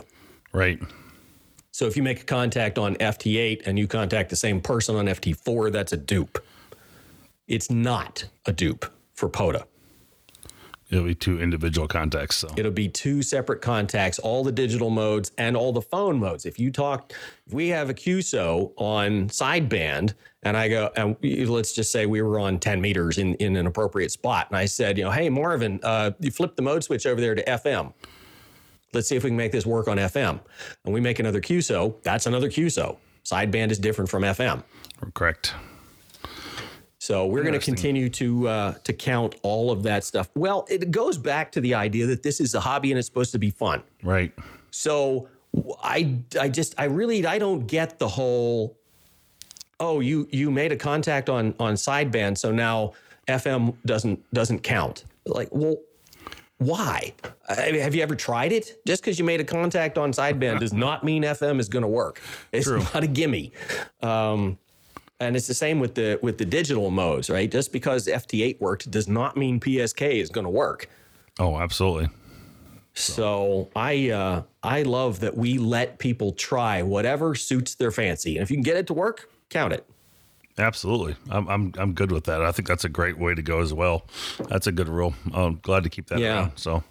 Right. So if you make a contact on FT8 and you contact the same person on FT4, that's a dupe. It's not a dupe for POTA. It'll be two individual contacts. So It'll be two separate contacts, all the digital modes and all the phone modes. If you talk, if we have a QSO on sideband, and I go, and we- let's just say we were on 10 meters in, in an appropriate spot, and I said, you know, hey Marvin, uh, you flip the mode switch over there to FM. Let's see if we can make this work on FM. And we make another QSO. That's another QSO. Sideband is different from FM. correct. So we're going to continue to uh, to count all of that stuff. Well, it goes back to the idea that this is a hobby and it's supposed to be fun. Right. So I I just I really I don't get the whole oh you you made a contact on on sideband so now FM doesn't doesn't count. Like well why? I mean, have you ever tried it? Just because you made a contact on sideband does not mean FM is going to work. It's True. not a gimme. Um, and it's the same with the with the digital modes, right? Just because FT8 worked does not mean PSK is going to work. Oh, absolutely. So I uh, I love that we let people try whatever suits their fancy, and if you can get it to work, count it. Absolutely. I'm, I'm, I'm good with that. I think that's a great way to go as well. That's a good rule. I'm glad to keep that Yeah. around. So,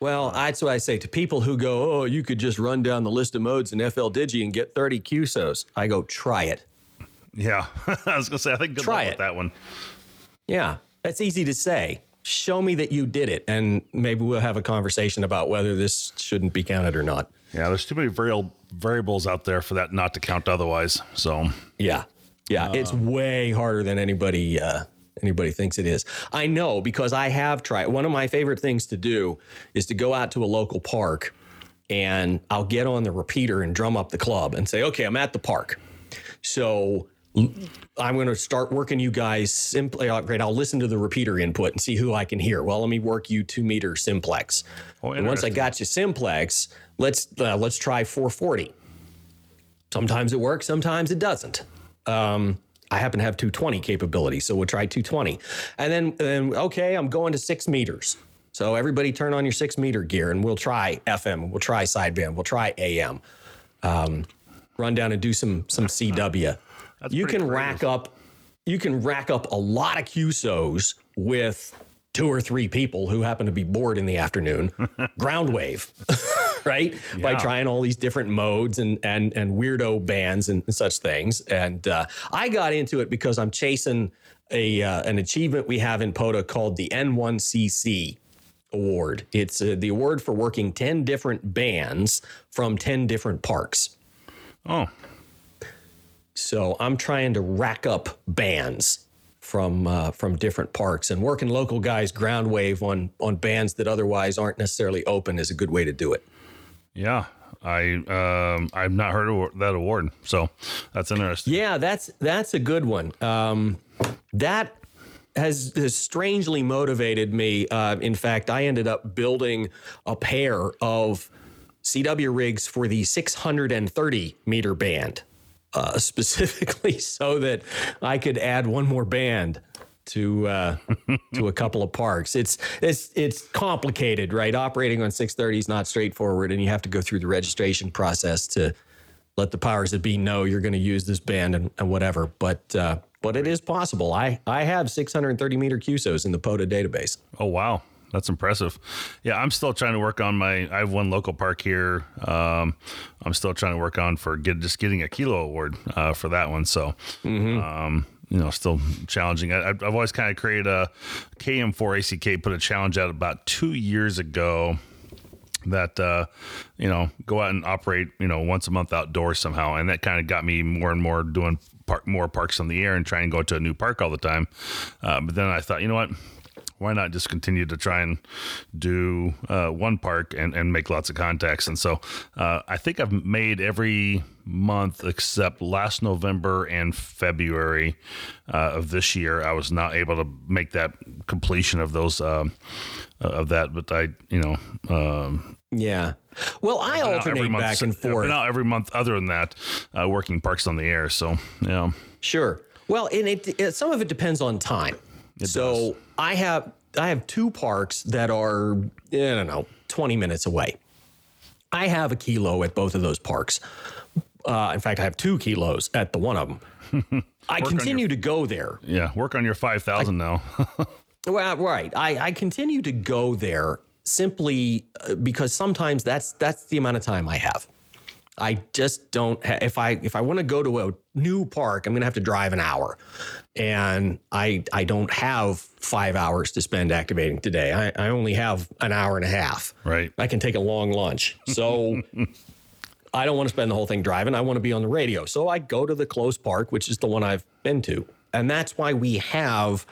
Well, that's what I say to people who go, "Oh, you could just run down the list of modes in FL Digi and get 30 QSOs." I go, "Try it." yeah, I was going to say, I think good Try luck it. with that one. Yeah, that's easy to say. Show me that you did it, and maybe we'll have a conversation about whether this shouldn't be counted or not. Yeah, there's too many variables out there for that not to count otherwise. So, Yeah, yeah, it's way harder than anybody uh, anybody thinks it is. I know because I have tried. One of my favorite things to do is to go out to a local park, and I'll get on the repeater and drum up the club and say, "Okay, I'm at the park." So I'm going to start working you guys simply. uh, Great. I'll listen to the repeater input and see who I can hear. Well, let me work you two meter simplex. Oh, and once I got you simplex, let's uh, let's try 440. Sometimes it works, sometimes it doesn't. Um, I happen to have 220 capability, so we'll try 220. And then, then okay, I'm going to six meters. So everybody turn on your six meter gear and we'll try FM, we'll try sideband, we'll try AM. Um, run down and do some some CW. you pretty can rack up you can rack up a lot of QSOs with two or three people who happen to be bored in the afternoon. Ground wave, right? By trying all these different modes and and and weirdo bands and such things. And uh, I got into it because I'm chasing a uh, an achievement we have in POTA called the N1CC award. It's uh, the award for working 10 different bands from 10 different parks. oh, So I'm trying to rack up bands from uh, from different parks and working local guys ground wave on on bands that otherwise aren't necessarily open is a good way to do it. Yeah. I um I've not heard of that award, so that's interesting. Yeah, that's that's a good one. Um, that has, has strangely motivated me. Uh, in fact, I ended up building a pair of CW rigs for the 630 meter band, uh, specifically so that I could add one more band to uh, to a couple of parks. It's it's it's complicated, right? Operating on 630 is not straightforward, and you have to go through the registration process to let the powers that be know you're going to use this band and, and whatever. But uh, but it is possible. I I have 630 meter QSOs in the POTA database. Oh wow, that's impressive. Yeah, I'm still trying to work on my. I have one local park here. Um, I'm still trying to work on for get just getting a kilo award uh, for that one. So. Um, you know, still challenging. I, I've always kind of created a KM4 ACK, put a challenge out about two years ago that uh, you know go out and operate you know once a month outdoors somehow, and that kind of got me more and more doing park, more parks on the air and trying to go to a new park all the time. Uh, but then I thought, you know what? Why not just continue to try and do uh, one park and, and make lots of contacts? And so uh, I think I've made every month except last November and February uh, of this year. I was not able to make that completion of those um, of that, but I, you know, um, Yeah. Well, I alternate back and forth. out every month. Other than that, uh, working parks on the air. So yeah, Sure. Well, and it, it some of it depends on time. so I have I have two parks that are I don't know twenty minutes away. I have a kilo at both of those parks. Uh, in fact, I have two kilos at the one of them. I continue to go there. yeah. Work on your five thousand now. Well, right. I, I continue to go there simply uh, because sometimes that's that's the amount of time I have. I just don't. Ha- if I if I want to go to a new park, I'm going to have to drive an hour, and I I don't have five hours to spend activating today. I, I only have an hour and a half. Right. I can take a long lunch. So. I don't want to spend the whole thing driving. I want to be on the radio. So I go to the close park, which is the one I've been to. And that's why we have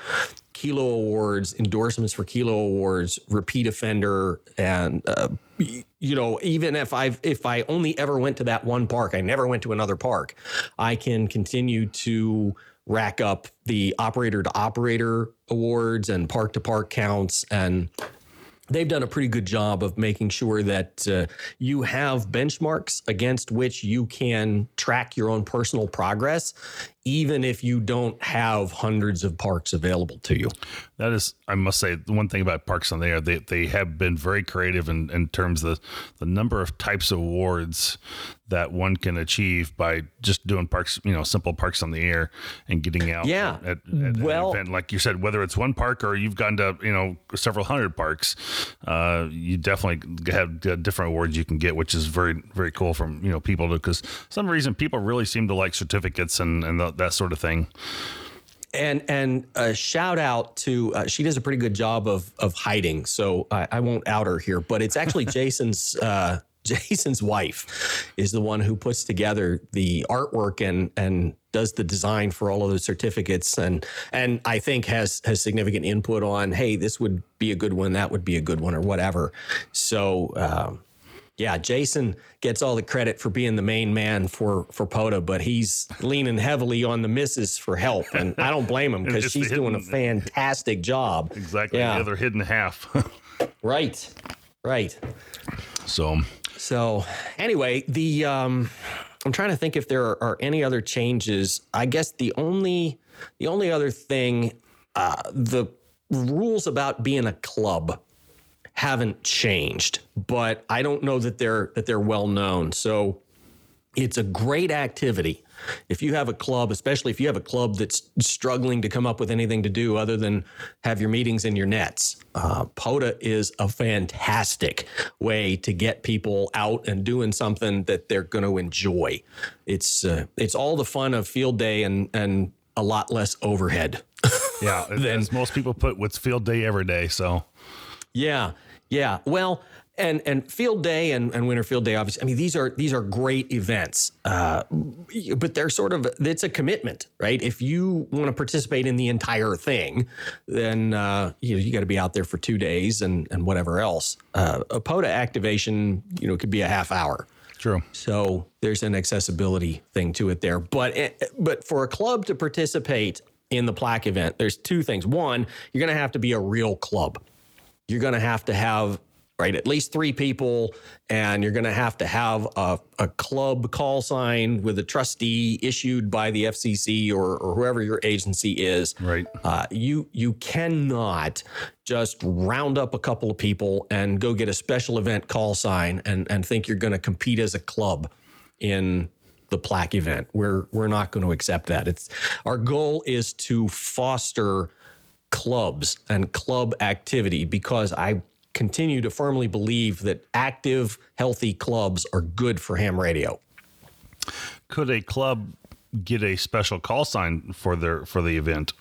Kilo Awards, endorsements for Kilo Awards, repeat offender, and uh, you know, even if I if I only ever went to that one park, I never went to another park, I can continue to rack up the operator to operator awards and park to park counts and they've done a pretty good job of making sure that uh, you have benchmarks against which you can track your own personal progress, even if you don't have hundreds of parks available to you. That is, I must say, the one thing about Parks on the Air, they, they have been very creative in, in terms of the number of types of awards that one can achieve by just doing parks, you know, simple parks on the air and getting out. Yeah. At, at, Well- an event. like you said, whether it's one park or you've gone to, you know, several hundred parks, uh, you definitely have uh, different awards you can get, which is very, very cool from, you know, people to, because some reason people really seem to like certificates and, and the, that sort of thing. And and a shout out to uh, she does a pretty good job of of hiding, so I, I won't out her here. But it's actually Jason's uh, Jason's wife is the one who puts together the artwork and and does the design for all of the certificates and and I think has has significant input on hey this would be a good one that would be a good one or whatever. So. Um, yeah, Jason gets all the credit for being the main man for for POTA, but he's leaning heavily on the missus for help, and I don't blame him because she's the doing a fantastic job. Exactly. Yeah. The other hidden half. Right. Right. so, So anyway, the um, I'm trying to think if there are, are any other changes. I guess the only the only other thing, uh, the rules about being a club haven't changed, but I don't know that they're that they're well known. So it's a great activity. If you have a club, especially if you have a club that's struggling to come up with anything to do other than have your meetings in your nets, uh, POTA is a fantastic way to get people out and doing something that they're going to enjoy. It's uh, it's all the fun of field day and and a lot less overhead. yeah, as most people put, what's field day every day. So, Yeah, yeah. Well, and and field day and, and winter field day, obviously. I mean, these are these are great events, uh, but they're sort of it's a commitment, right? If you want to participate in the entire thing, then uh, you know you got to be out there for two days and and whatever else. Uh, a POTA activation, you know, could be a half hour. true. So there's an accessibility thing to it there. But eh, but for a club to participate in the plaque event, there's two things. One, you're going to have to be a real club. You're going to have to have right at least three people, and you're going to have to have a, a club call sign with a trustee issued by the FCC or, or whoever your agency is. Right. Uh, you you cannot just round up a couple of people and go get a special event call sign and and think you're going to compete as a club in the plaque event. We're we're not going to accept that. It's our goal is to foster clubs and club activity because I continue to firmly believe that active, healthy clubs are good for ham radio. Could a club get a special call sign for their for the event?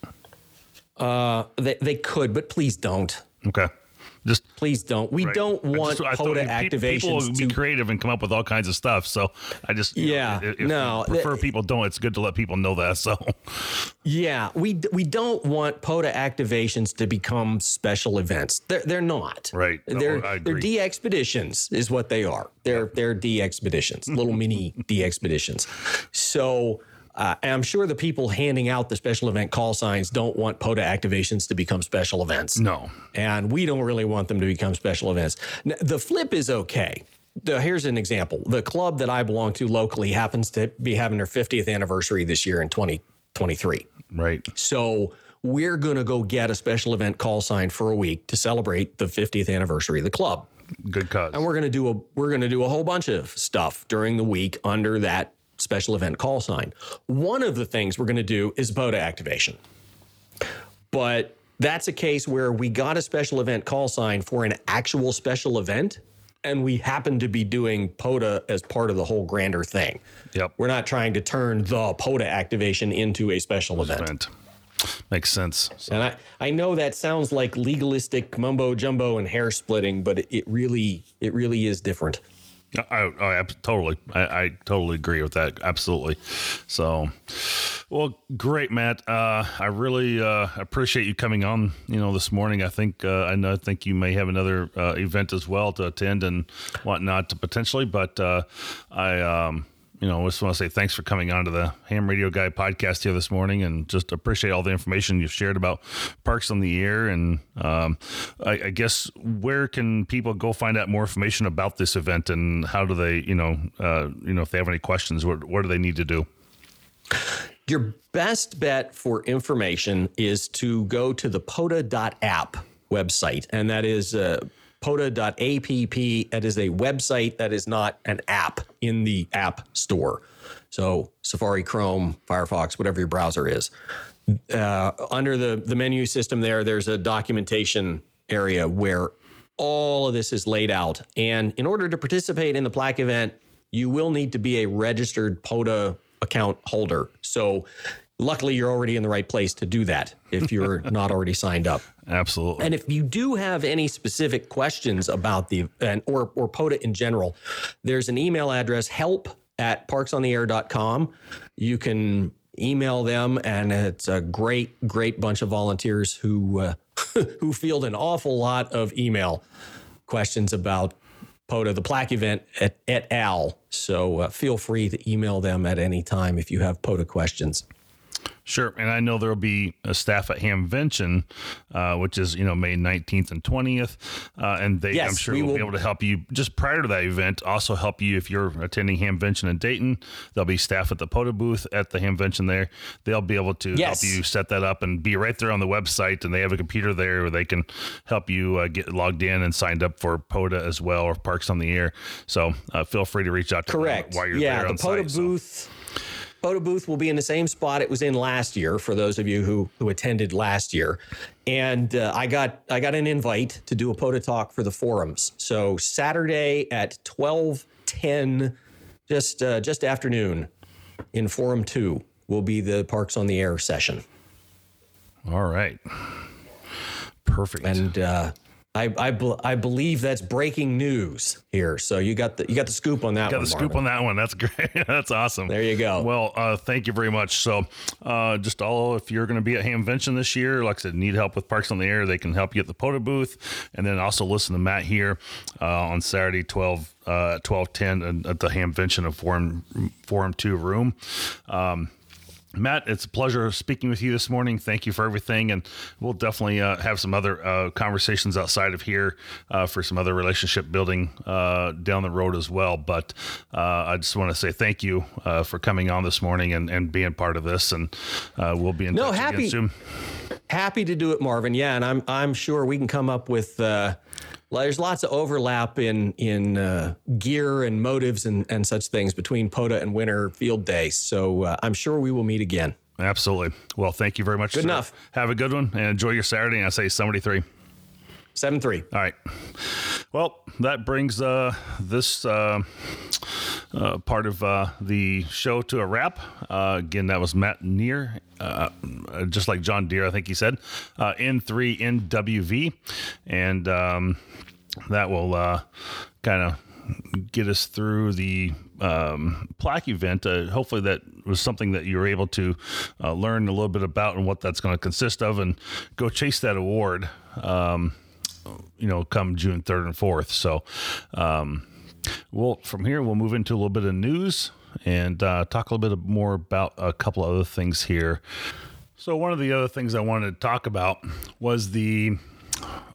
Uh, they, they could, but please don't. Okay. Just please don't. We right. don't want just, POTA activations. People to be creative and come up with all kinds of stuff. So I just yeah know, if no prefer people don't. It's good to let people know that. So yeah, we we don't want POTA activations to become special events. They're they're not. Right. No, they're they're agree. D expeditions is what they are. They're they're D expeditions, little mini D expeditions. So. Uh, and I'm sure the people handing out the special event call signs don't want POTA activations to become special events. no. and we don't really want them to become special events. N- The flip is okay. The, here's an example. The club that I belong to locally happens to be having their 50th anniversary this year in 2023. Right. So we're going to go get a special event call sign for a week to celebrate the 50th anniversary of the club. Good cause. And we're going to do a we're going to do a whole bunch of stuff during the week under that special event call sign. One of the things we're going to do is POTA activation. But that's a case where we got a special event call sign for an actual special event and we happen to be doing POTA as part of the whole grander thing. Yep. We're not trying to turn the POTA activation into a special event. Event. Makes sense. So, And I, I know that sounds like legalistic mumbo jumbo and hair splitting, but it, it really it really is different. I, I, I totally, I, I totally agree with that. Absolutely. So, well, great, Matt. Uh, I really uh, appreciate you coming on. You know, this morning. I think uh, I know. I think you may have another uh, event as well to attend and whatnot potentially. But uh, I, um, you know, I just want to say thanks for coming on to the Ham Radio Guy podcast here this morning, and just appreciate all the information you've shared about Parks on the Air. And um, I, I guess where can people go find out more information about this event, and how do they, you know, uh, you know, if they have any questions, what what do they need to do? Your best bet for information is to go to the POTA.app website, and that is uh, POTA.app. That is a website that is not an app in the App Store. So Safari, Chrome, Firefox, whatever your browser is. Uh, under the, the menu system there, there's a documentation area where all of this is laid out. And in order to participate in the plaque event, you will need to be a registered POTA account holder. So luckily, you're already in the right place to do that if you're not already signed up. Absolutely. And if you do have any specific questions about the event or, or POTA in general, there's an email address help at parksontheair.com. You can email them, and it's a great, great bunch of volunteers who uh, who field an awful lot of email questions about POTA, the plaque event at, et al. So uh, feel free to email them at any time if you have POTA questions. Sure, and I know there will be a staff at Hamvention, uh, which is you know May nineteenth and twentieth, uh, and they Yes, I'm sure we will, be able to help you just prior to that event. Also help you if you're attending Hamvention in Dayton. There'll be staff at the POTA booth at the Hamvention there. They'll be able to Yes. help you set that up and be right there on the website, and they have a computer there where they can help you uh, get logged in and signed up for POTA as well or Parks on the Air. So uh, feel free to reach out to them Correct. while you're yeah, there the on POTA site. so- POTA booth will be in the same spot it was in last year for those of you who who attended last year. And uh, I got I got an invite to do a POTA talk for the forums. So Saturday at twelve ten, just uh, just afternoon, in Forum Two will be the Parks on the Air session. All right. Perfect. And uh, I I, bel I believe that's breaking news here. So you got the you got the scoop on that Got one. the scoop Marvin. on that one. That's great. That's awesome. There you go. Well, uh, thank you very much. So, uh, just all if you're going to be at Hamvention this year, like I said, need help with Parks on the Air, they can help you at the POTA booth, and then also listen to Matt here uh, on Saturday, twelve uh, twelve ten at the Hamvention of Forum Forum Two room. Um, Matt, it's a pleasure speaking with you this morning. Thank you for everything, and we'll definitely uh, have some other uh, conversations outside of here uh, for some other relationship building uh, down the road as well. But uh, I just want to say thank you uh, for coming on this morning and, and being part of this, and we'll be in no, touch happy, again soon. Happy to do it, Marvin. Yeah, and I'm I'm sure we can come up with there's lots of overlap in in uh, gear and motives and, and such things between POTA and Winter Field Day. So uh, I'm sure we will meet again. Absolutely. Well, thank you very much. Good sir. enough. Have a good one and enjoy your Saturday. And I say 73. 7 3. All right. Well, that brings uh, this uh, uh, part of uh, the show to a wrap. Uh, again, that was Matt Neere, uh, just like John Deere, I think he said, N3 NWV. And um, that will kind of get us through the um, plaque event. Uh, hopefully, that was something that you were able to uh, learn a little bit about and what that's going to consist of, and go chase that award. Um, you know, come June third and fourth. So, um, we'll from here we'll move into a little bit of news and uh, talk a little bit more about a couple other things here. So, one of the other things I wanted to talk about was the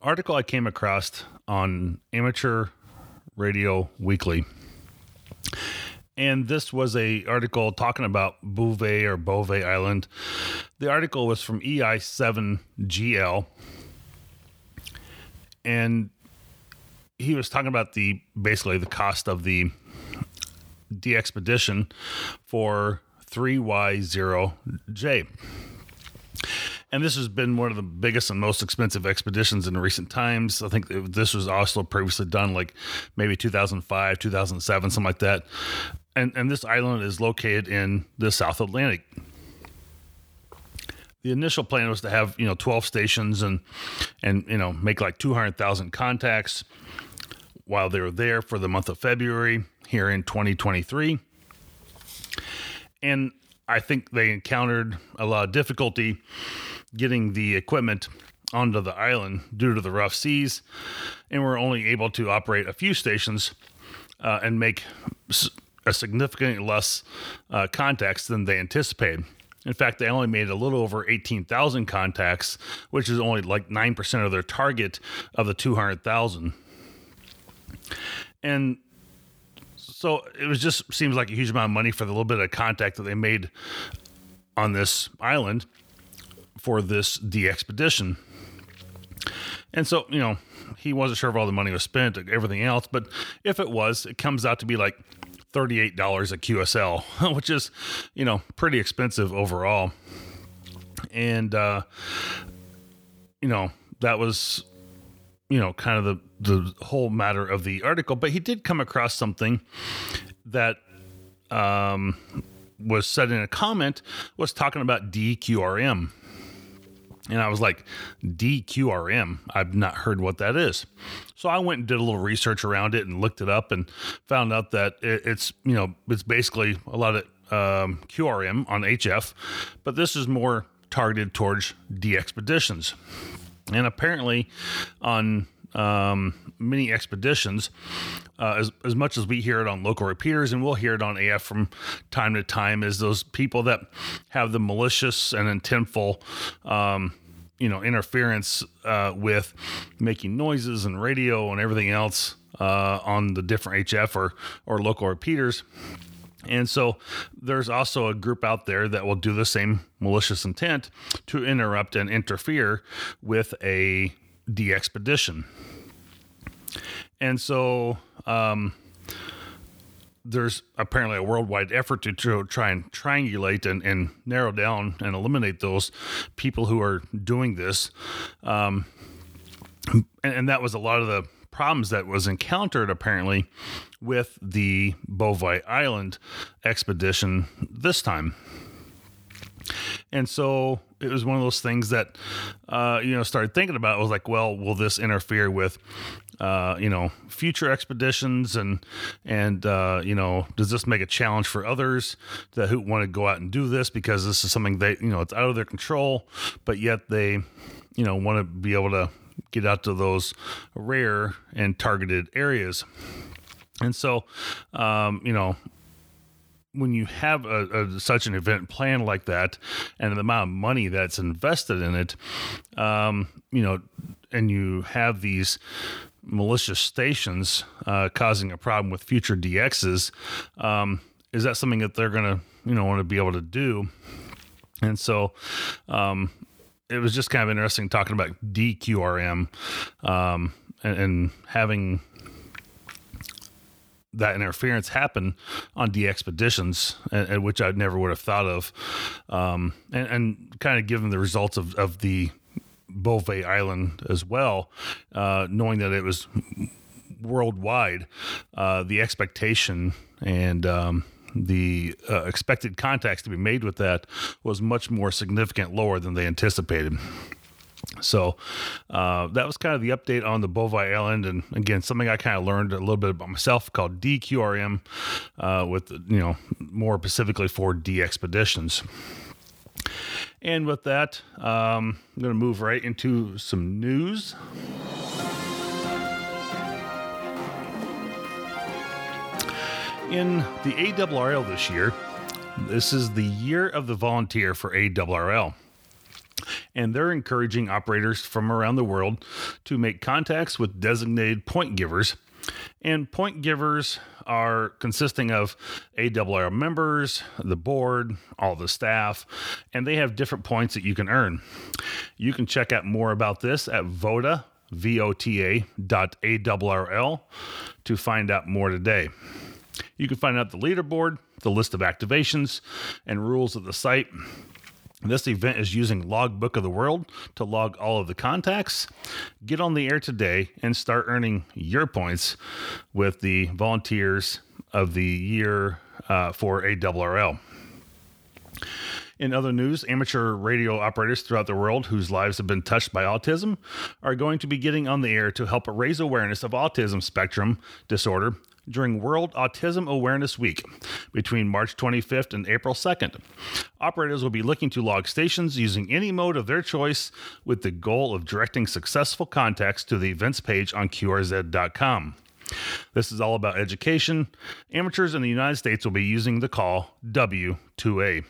article I came across on Amateur Radio Weekly. And this was a article talking about Bouvet or Beauvais Island. The article was from EI7GL. And he was talking about the basically the cost of the expedition for 3Y0J. And this has been one of the biggest and most expensive expeditions in recent times. I think this was also previously done like maybe 2005, 2007, something like that. And, and this island is located in the South Atlantic. The initial plan was to have, you know, 12 stations and, and you know, make like 200,000 contacts while they were there for the month of February here in 2023. And I think they encountered a lot of difficulty getting the equipment onto the island due to the rough seas, and were only able to operate a few stations uh, and make a significantly less uh, contacts than they anticipated. In fact, they only made a little over 18,000 contacts, which is only like 9% of their target of the 200,000. And so it was just seems like a huge amount of money for the little bit of contact that they made on this island for this DXpedition. And so, you know, he wasn't sure if all the money was spent, everything else, but if it was, it comes out to be like $38 a QSL, which is, you know, pretty expensive overall. And, uh, you know, that was, you know, kind of the, the whole matter of the article. But he did come across something that, um, was said in a comment was talking about DQRM. And I was like, DQRM. I've not heard what that is. So I went and did a little research around it and looked it up and found out that it's, you know, it's basically a lot of um, QRM on HF, but this is more targeted towards DXpeditions. And apparently on um, many expeditions, uh, as, as much as we hear it on local repeaters, and we'll hear it on AF from time to time, is those people that have the malicious and intentful. Um, you know, interference uh, with making noises and radio and everything else uh, on the different HF or or local repeaters. And so there's also a group out there that will do the same malicious intent to interrupt and interfere with a DXpedition. And so um, there's apparently a worldwide effort to, try and triangulate and, and, narrow down and eliminate those people who are doing this. Um, and, and, that was a lot of the problems that was encountered apparently with the Beauvais Island expedition this time. And so it was one of those things that, uh, you know, started thinking about. It was like, well, will this interfere with, uh, you know, future expeditions and and uh, you know, does this make a challenge for others that who want to go out and do this because this is something they, you know, it's out of their control, but yet they, you know, want to be able to get out to those rare and targeted areas. And so, um, you know, when you have a, a, such an event planned like that and the amount of money that's invested in it, um, you know, and you have these malicious stations uh, causing a problem with future DXs, um, is that something that they're going to, you know, want to be able to do? And so, um, it was just kind of interesting talking about DQRM um, and, and having that interference happen on DXpeditions, and, and which I never would have thought of, um, and, and, kind of given the results of, of the Beauvais Island as well, uh, knowing that it was worldwide, uh, the expectation and um, the uh, expected contacts to be made with that was much more significant lower than they anticipated. So uh, that was kind of the update on the Beauvais Island, and again, something I kind of learned a little bit about myself called DQRM, uh, with you know more specifically for DXpeditions. And with that, um, I'm going to move right into some news. In the ARRL this year, this is the year of the volunteer for ARRL and they're encouraging operators from around the world to make contacts with designated point givers. And point givers are consisting of ARRL members, the board, all the staff, and they have different points that you can earn. You can check out more about this at VOTA, V-O-T-A dot A-R-R-L to find out more today. You can find out the leaderboard, the list of activations, and rules of the site. This event is using Logbook of the World to log all of the contacts. Get on the air today and start earning your points with the volunteers of the year uh, for ARRL. In other news, amateur radio operators throughout the world whose lives have been touched by autism are going to be getting on the air to help raise awareness of autism spectrum disorder during World Autism Awareness Week between March 25th and April 2nd. Operators will be looking to log stations using any mode of their choice with the goal of directing successful contacts to the events page on QRZ.com. This is all about education. Amateurs in the United States will be using the call W2A.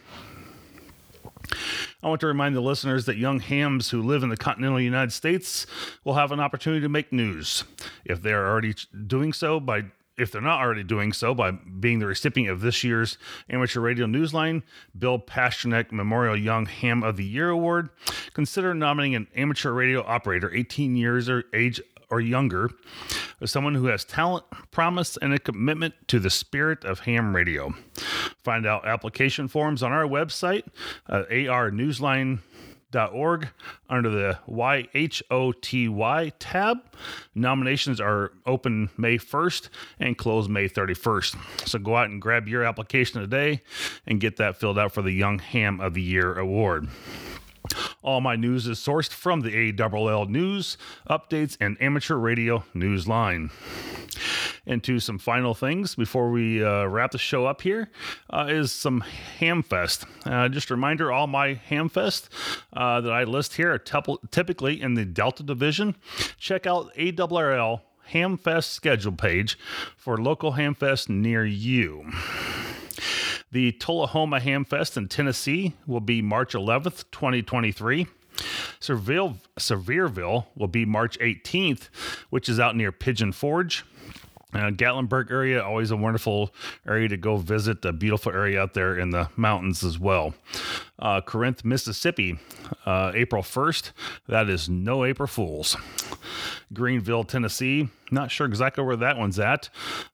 I want to remind the listeners that young hams who live in the continental United States will have an opportunity to make news. If they are already doing so by if they're not already doing so by being the recipient of this year's Amateur Radio Newsline Bill Pasternak Memorial Young Ham of the Year Award, consider nominating an amateur radio operator 18 years or age or younger someone who has talent, promise, and a commitment to the spirit of ham radio. Find out application forms on our website, uh, arnewsline.com org under the YHOTY tab. Nominations are open May 1st and close May 31st. So go out and grab your application today and get that filled out for the Young Ham of the Year award. All my news is sourced from the ARRL News, Updates, and Amateur Radio News line. Into some final things before we uh, wrap the show up here uh, is some Hamfest. Uh, just a reminder all my Hamfest uh, that I list here are tep- typically in the Delta Division. Check out ARRL Hamfest schedule page for local Hamfest near you. The Tullahoma Hamfest in Tennessee will be March 11th, 2023. Seville, Sevierville will be March 18th, which is out near Pigeon Forge. Uh, Gatlinburg area, always a wonderful area to go visit. A beautiful area out there in the mountains as well. Uh, Corinth, Mississippi, uh, April 1st. That is no April Fools. Greenville, Tennessee. Not sure exactly where that one's at.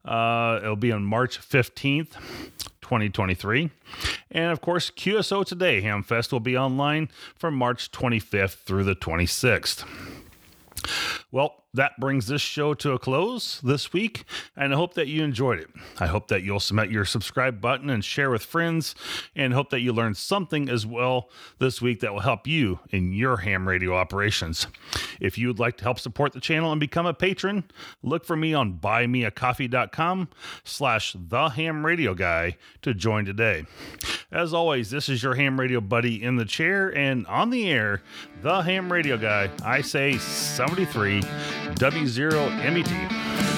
Uh, it'll be on March 15th. 2023. And of course, QSO Today Hamfest will be online from March 25th through the 26th. Well, that brings this show to a close this week, and I hope that you enjoyed it. I hope that you'll submit your subscribe button and share with friends, and hope that you learned something as well this week that will help you in your ham radio operations. If you would like to help support the channel and become a patron, look for me on buymeacoffee.com slash the ham radio guy to join today. As always, this is your ham radio buddy in the chair and on the air, the ham radio guy. I say 73 W0MET.